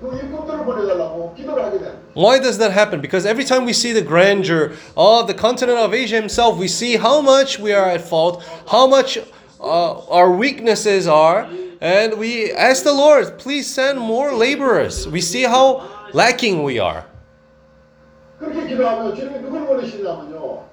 그 일꾼들을 보내달라고 기도를 하게 됩니다. Why does that happen? Because every time we see the grandeur of the continent of Asia himself, we see how much we are at fault, how much uh, our weaknesses are, and we ask the Lord, please send more laborers. We see how lacking we are. 그렇게 기도하면 주님이 누굴 보내시냐면요.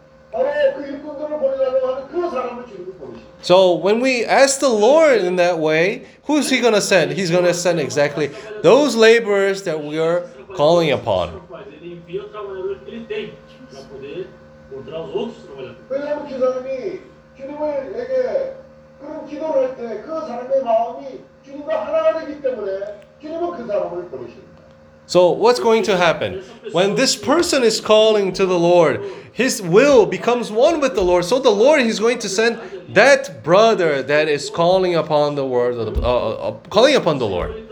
So when we ask the Lord in that way, who is He going to send? He's going to send exactly those laborers that we are calling upon. So, what's going to happen? When this person is calling to the Lord, his will becomes one with the Lord. So, the Lord, he's going to send that brother that is calling upon the word, uh, uh, uh calling upon the Lord.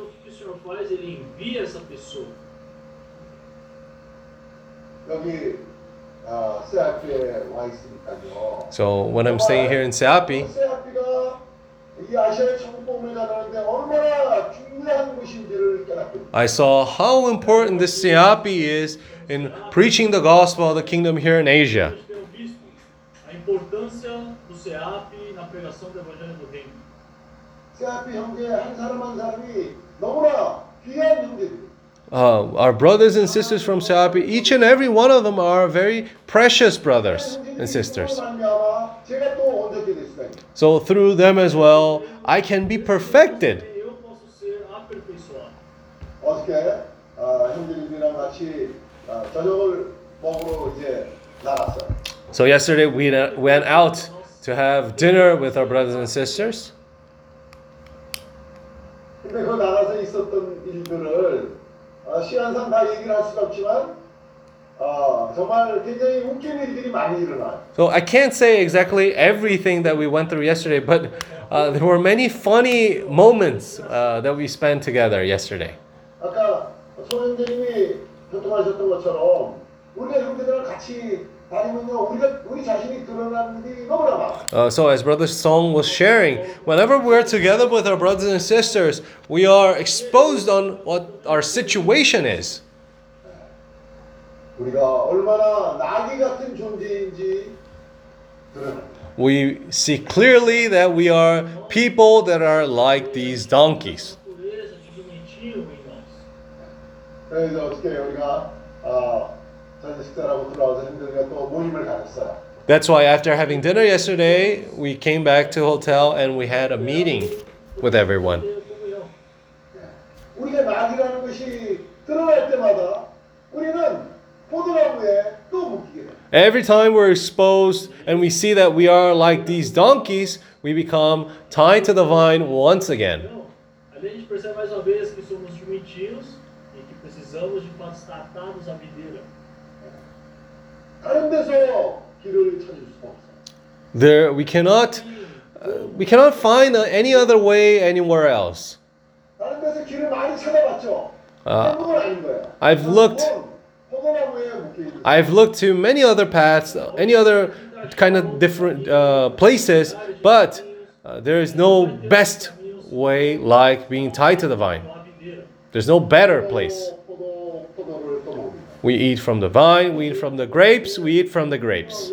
So, when I'm staying here in Seapi, I saw how important this siapi is in preaching the gospel of the kingdom here in Asia uh, our brothers and sisters from Saudi each and every one of them are very precious brothers and sisters. So through them as well, I can be perfected. So yesterday we went out to have dinner with our brothers and sisters. 시간상 다 얘기를 할 수가 없지만 어, 정말 굉장히 웃긴 일들이 많이 일어나요. So I can't say exactly everything that we went through yesterday, but uh, there were many funny moments uh, that we spent together yesterday. 아까 손현재님이 교통하셨던 것처럼 우리가 형제들랑 같이 다니면요 우리가 우리 자신이 드러나는 일이 너무나 많아. Uh, so, as Brother Song was sharing, whenever we're together with our brothers and sisters, we are exposed on what our situation is. 우리가 얼마나 나귀 같은 존재인지 드러납니다. We see clearly that we are people that are like these donkeys. Natureza de jumentinho em nós. 그래서 어떻게 우리가 아, 저녁 식사라고 들어 That's why after having dinner yesterday, we came back to hotel and we had a meeting with everyone. Every time we're exposed and we see that we are like these donkeys, we become tied to the vine once again. There, we cannot, uh, we cannot find uh, any other way anywhere else. Uh, I've looked. I've looked to many other paths, any other kind of different uh, places, but uh, there is no best way like being tied to the vine. There's no better place. We eat from the vine, we eat from the grapes, we eat from the grapes.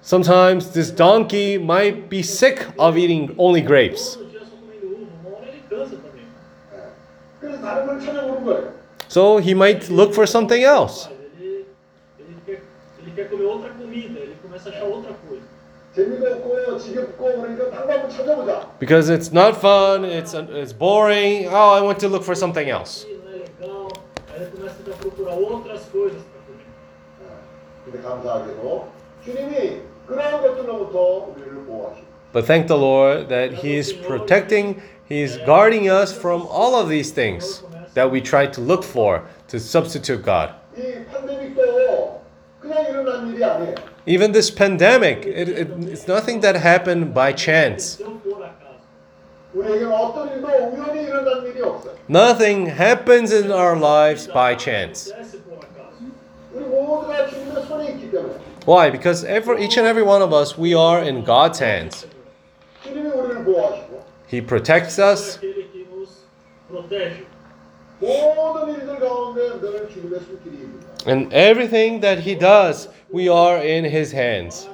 Sometimes this donkey might be sick of eating only grapes. So he might look for something else. 재미가 없고요, 지겹고 그러니까 방법을 찾아보자. Because it's not fun, it's, it's boring. Oh, I want to look for something else. E não é legal. Aí ele começa a tentar procurar outras coisas para comer. 근데 감사하게도 주님이 그러한 것들로부터 우리를 보호하시고 But thank the Lord that He is protecting, He is guarding us from all of these things that we try to look for to substitute God. 이 팬데믹도 Even this pandemic, it, it, it's nothing that happened by chance. Nothing happens in our lives by chance. Why? Because every, each and every one of us, we are in God's hands. He protects us. And everything that He does, we are in His hands.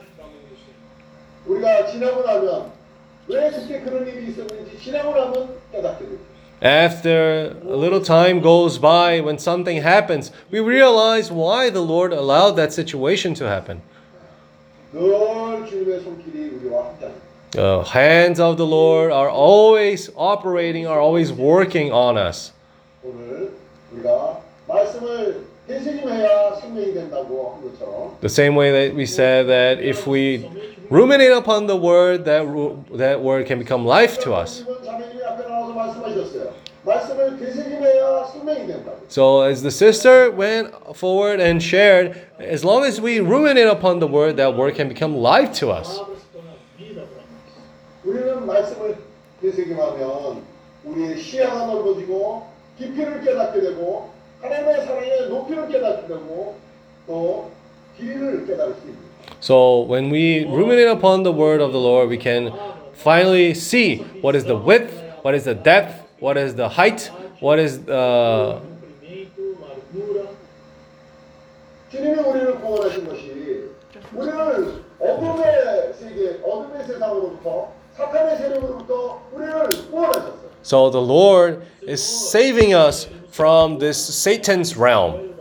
After a little time goes by, when something happens, we realize why the Lord allowed that situation to happen. The hands of the Lord are always operating, are always working on us. 오늘 우리가 말씀을 되새김해야 생명이 된다고 한 것처럼 The same way that we said that if we ruminate upon the word, that ru- that word can become life to us. 이번 자매님이 앞에 나와서 말씀하셨어요. 말씀을 되새김해야 생명이 된다. So, as the sister went forward and shared, as long as we ruminate upon the word, that word can become life to A us. palavra se torna vida para nós. 우리는 말씀을 되새김하면 우리의 시야가 넓어지고 깊이를 깨닫게 되고 하나님의 사랑의 높이를 깨닫게 되고 또 길이를 깨달을 수 있습니다. So, when we ruminate upon the word of the Lord, we can finally see what is the width, what is the depth, what is the height, what is the. Comprimento, largura. 주님이 우리를 구원하신 것이 우리를 어둠의 세계, 어둠의 세상으로부터 사탄의 세력으로부터 우리를 구원하셨어요. So, the Lord is saving us from this Satan's realm.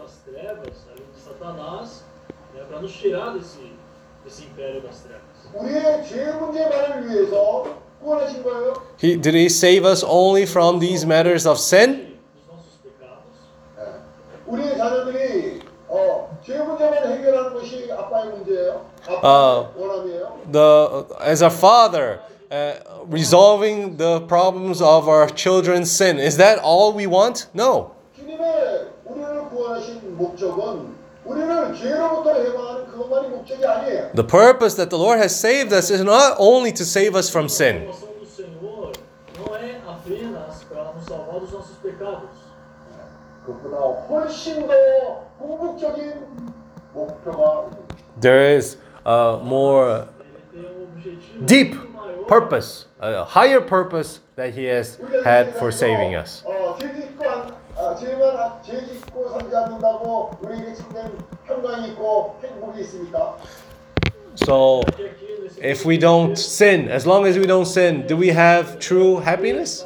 He, did he save us only from these matters of sin? Uh, the, as a father, uh, resolving the problems of our children's sin. Is that all we want? No. The purpose that the Lord has saved us is not only to save us from sin. There is a more deep purpose, a higher purpose that He has had for saving us. So, if we don't sin, as long as we don't sin, do we have true happiness?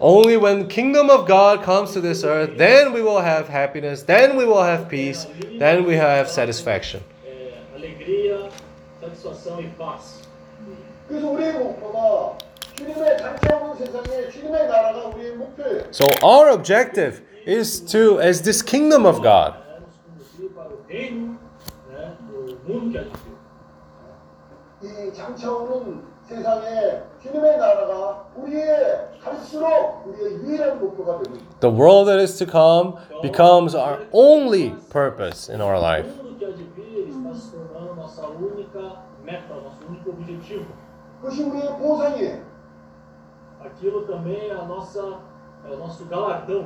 Only when kingdom of God comes to this earth, then we will have happiness, then we will have peace, then we have satisfaction. So our objective is to as this kingdom of God. The world that is to come becomes our only purpose in our life.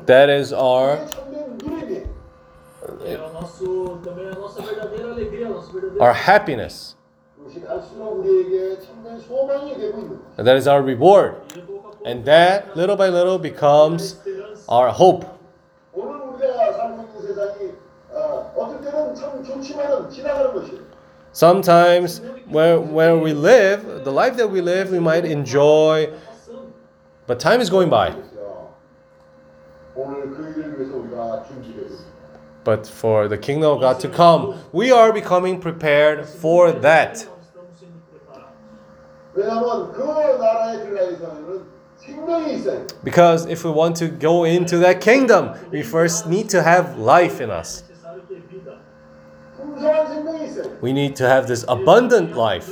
That is our our happiness. And that is our reward. And that, little by little, becomes our hope. Sometimes, where, where we live, the life that we live, we might enjoy, but time is going by but for the kingdom of God to come. We are becoming prepared for that. Because if we want to go into that kingdom, we first need to have life in us. We need to have this abundant life.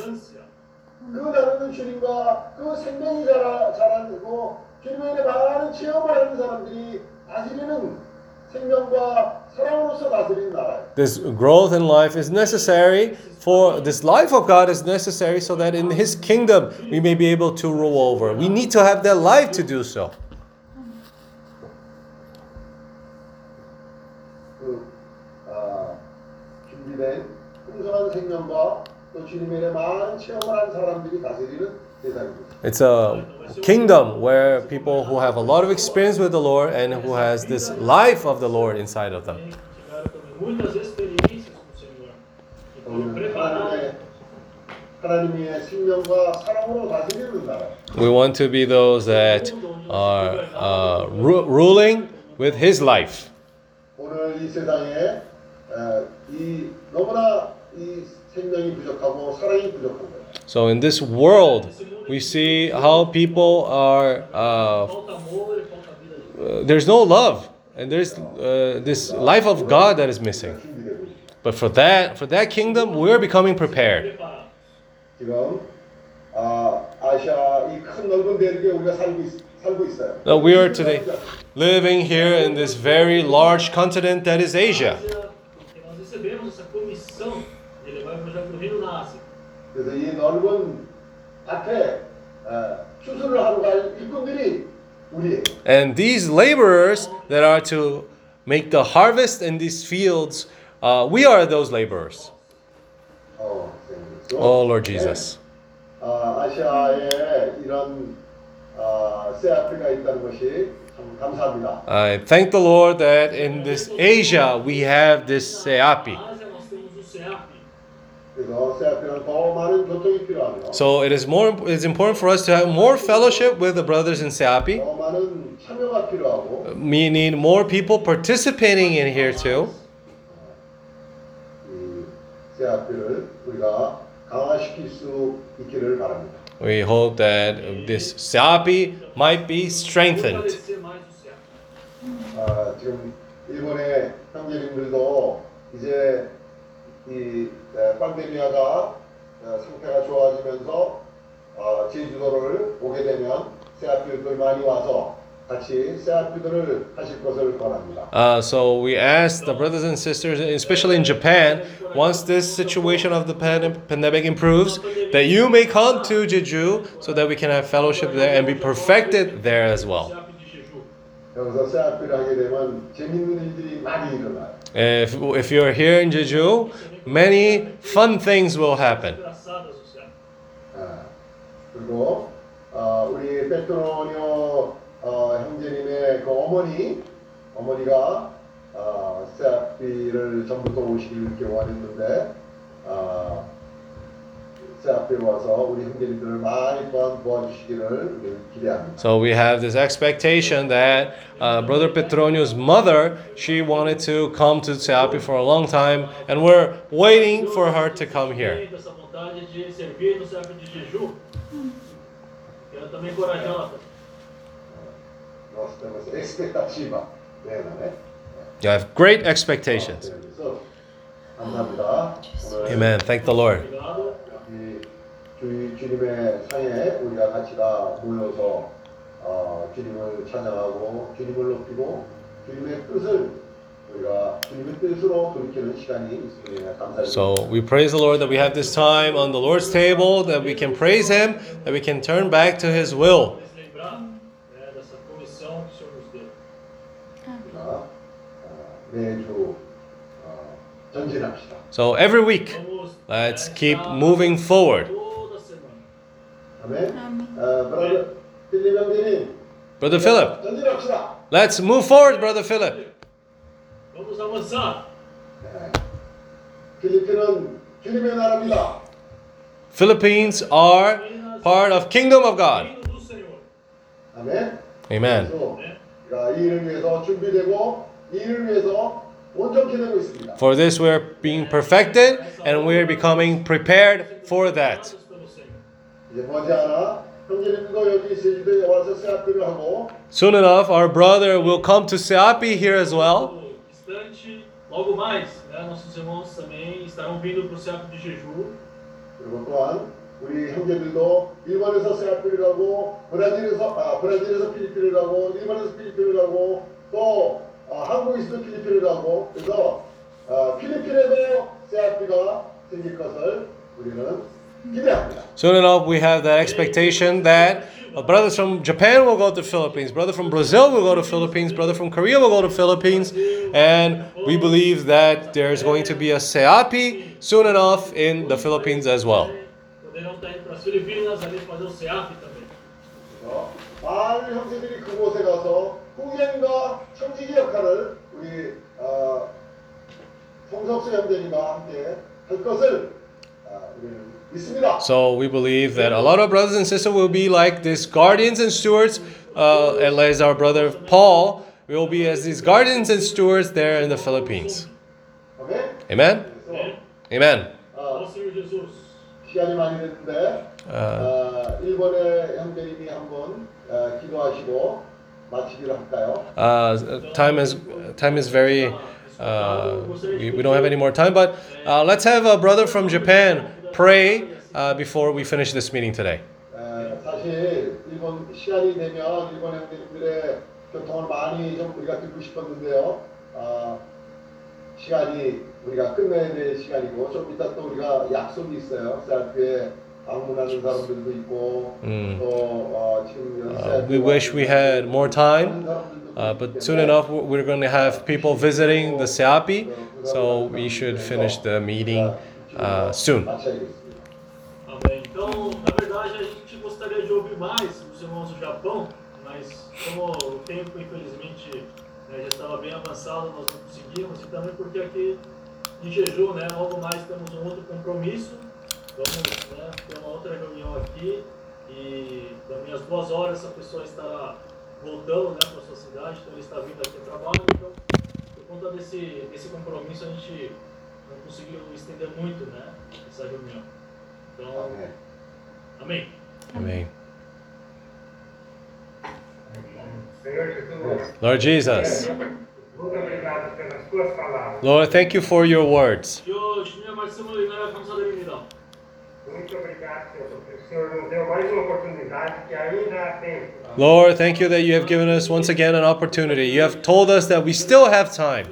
This growth in life is necessary for this life of God is necessary so that in His kingdom we may be able to rule over. We need to have that life to do so. It's a kingdom where people who have a lot of experience with the Lord and who has this life of the Lord inside of them. We want to be those that are uh, ru- ruling with His life. So in this world, we see how people are. Uh, there's no love, and there's uh, this life of God that is missing. But for that, for that kingdom, we're becoming prepared. Now we are today living here in this very large continent that is Asia. Porque nós recebemos essa comissão de levar o evangelho para o reino da Ásia. 그래서 이 넓은 밭에 어, 추수를 하러 갈 일꾼들이 우리예요. And these laborers that are to make the harvest in these fields, uh, we are those laborers. 어, 그래서 Oh, Lord Jesus. 아, 아시아에 이런 아, 세아프가 있다는 것이 참 감사합니다. I thank the Lord that in this Asia we have this Seapi. So it is more it's important for us to have more fellowship with the brothers in Seapi. Meaning more people participating in here too. We hope that this Seapi might be strengthened. Fortalecer mais o SEAP. 아, 지금 일본의 형제님들도 이제 이 에, pandemia가 어, 상태가 좋아지면서 어, 제주도를 오게 되면 세아필들 많이 와서 같이 세아필들을 하실 것을 권합니다. Uh, so we ask the brothers and sisters, especially in Japan, once this situation of the pan- pandemic improves, that you may come to Jeju so that we can have fellowship there and be perfected there as well. 여기서 세아필을 하게 되면 재밌는 일들이 많이 일어나요. If, if you're here in Jeju, many fun things will happen. 아, 그리고 어, 우리 페트로니오 어, 형제님의 그 어머니 어머니가 어, 세아피를 전부터 오시길 이렇게 원했는데 어, 세아피 와서 우리 형제님들을 많이 또한 도와주시기를 우리 기대합니다. So we have this expectation that uh, Brother Petronio's mother, she wanted to come to Seapi for a long time, and we're waiting for her to come here. Com essa vontade de servir no SEAP de Jeju. Quero também encorajá-la. nós temos expectativa 내년에. You have great expectations. 그래서 감사합니다. 오늘 Amen. Thank the Lord. Obrigado. 이 주, 주님의 상에 우리가 같이 다 모여서 어, 주님을 찬양하고 주님을 높이고 주님의 뜻을 우리가 주님의 뜻으로 돌이키는 시간이 있으니 감사합니다. So we praise the Lord that we have this time on the Lord's table, that we can praise Him, that we can turn back to His will. Vamos lembrar né, dessa comissão que o Senhor nos deu. 우리가 어, 매주 어, 전진합시다. So every week, Vamos Let's keep moving forward. Amen. Brother, brother Philip, let's move forward, Brother Philip. Philippines are part of Kingdom of God. Amen. Amen. 그래서 우리가 이 일을 위해서 준비되고 이 일을 위해서 온전케 되고 있습니다. For this, we're being perfected and we're becoming prepared for that. Guiados pelo Senhor. 이제 머지않아 형제님도 여기 제주도에 와서 세합비를 하고 Soon enough, our brother will come to Seapi here as well. No instante, logo mais, né, nossos irmãos também estarão vindo para o SEAP de Jeju. 그리고 또한 우리 형제들도 일본에서 세합비를 가고 브라질에서 아 브라질에서 필리핀을 가고 일본에서 필리핀을 가고 또 아, 한국에서도 필리핀을 가고 그래서 아, 필리핀에도 세합비가 생길 것을 우리는 기대합니다. Soon enough, we have that expectation that uh, brothers from Japan will go to Philippines, brother from Brazil will go to Philippines, brother from Korea will go to Philippines, and we believe that there's going to be a Seapi soon enough in the Philippines as well. Poderão estar indo para as Filipinas ali fazer o SEAP também. 그래서 많은 형제들이 So we believe that a lot of brothers and sisters will be like these guardians and stewards, uh, as our brother Paul will be as these guardians and stewards there in the Philippines. Amen. Amen. Uh, uh, uh, time is time is very Uh, we, we don't have any more time, but uh, let's have a brother from Japan pray uh, before we finish this meeting today. 에, 사실 일본 시간이 되면 일본 형님들의 교통을 많이 좀 우리가 듣고 싶었는데요. 아, 시간이 우리가 끝내야 될 시간이고 좀 이따 또 우리가 약속이 있어요. 셀프에 방문하는 사람들도 있고 음. 또 어, 지금 Uh, we wish we had more time, Uh, but soon enough, we're going to have people visiting the SEAPI, so we should finish the meeting uh, soon. Então, na verdade, a gente gostaria de ouvir mais dos irmãos do Japão, mas como o tempo, infelizmente, né, já estava bem avançado, nós não conseguimos, e também porque aqui em jejum, né, logo mais temos um outro compromisso, vamos né, ter uma outra reunião aqui, e também às duas horas essa pessoa estará voltando né, para sua cidade, então ele está vindo aqui a trabalho, então, por conta desse, desse compromisso, a gente não conseguiu estender muito né, essa reunião. Então, amém. Jesus, Lord Jesus, muito obrigado pelas tuas palavras. Lord, thank you for your words. Lord, thank you that you have given us once again an opportunity. You have told us that we still have time.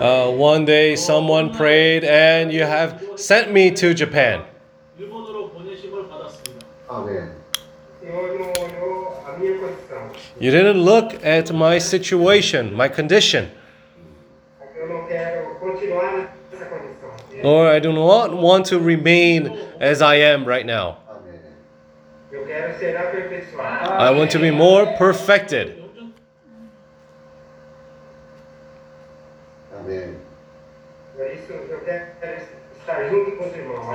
Uh, one day someone prayed, and you have sent me to Japan. Amen. You didn't look at my situation, my condition. Lord, I do not want to remain as I am right now. I want to be more perfected.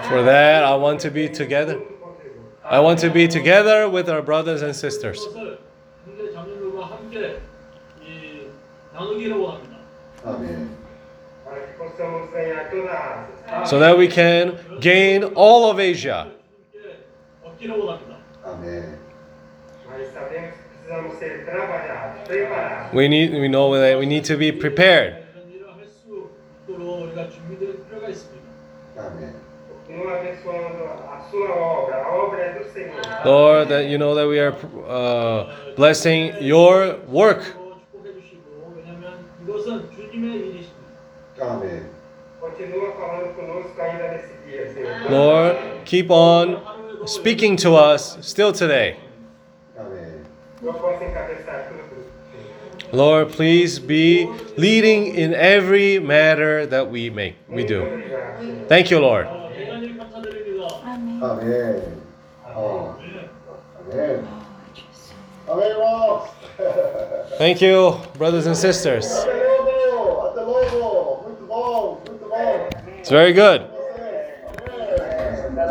For that, I want to be together. I want to be together with our brothers and sisters. Amen. So that we can gain all of Asia. Amen. We need we know that we need to be prepared. Lord, that you know that we are uh, blessing your work. Lord, keep on speaking to us still today. Amen. Lord, please be leading in every matter that we make, we do. Thank you, Lord. Amen. Oh. Amen. Thank you, brothers and sisters. It's very good.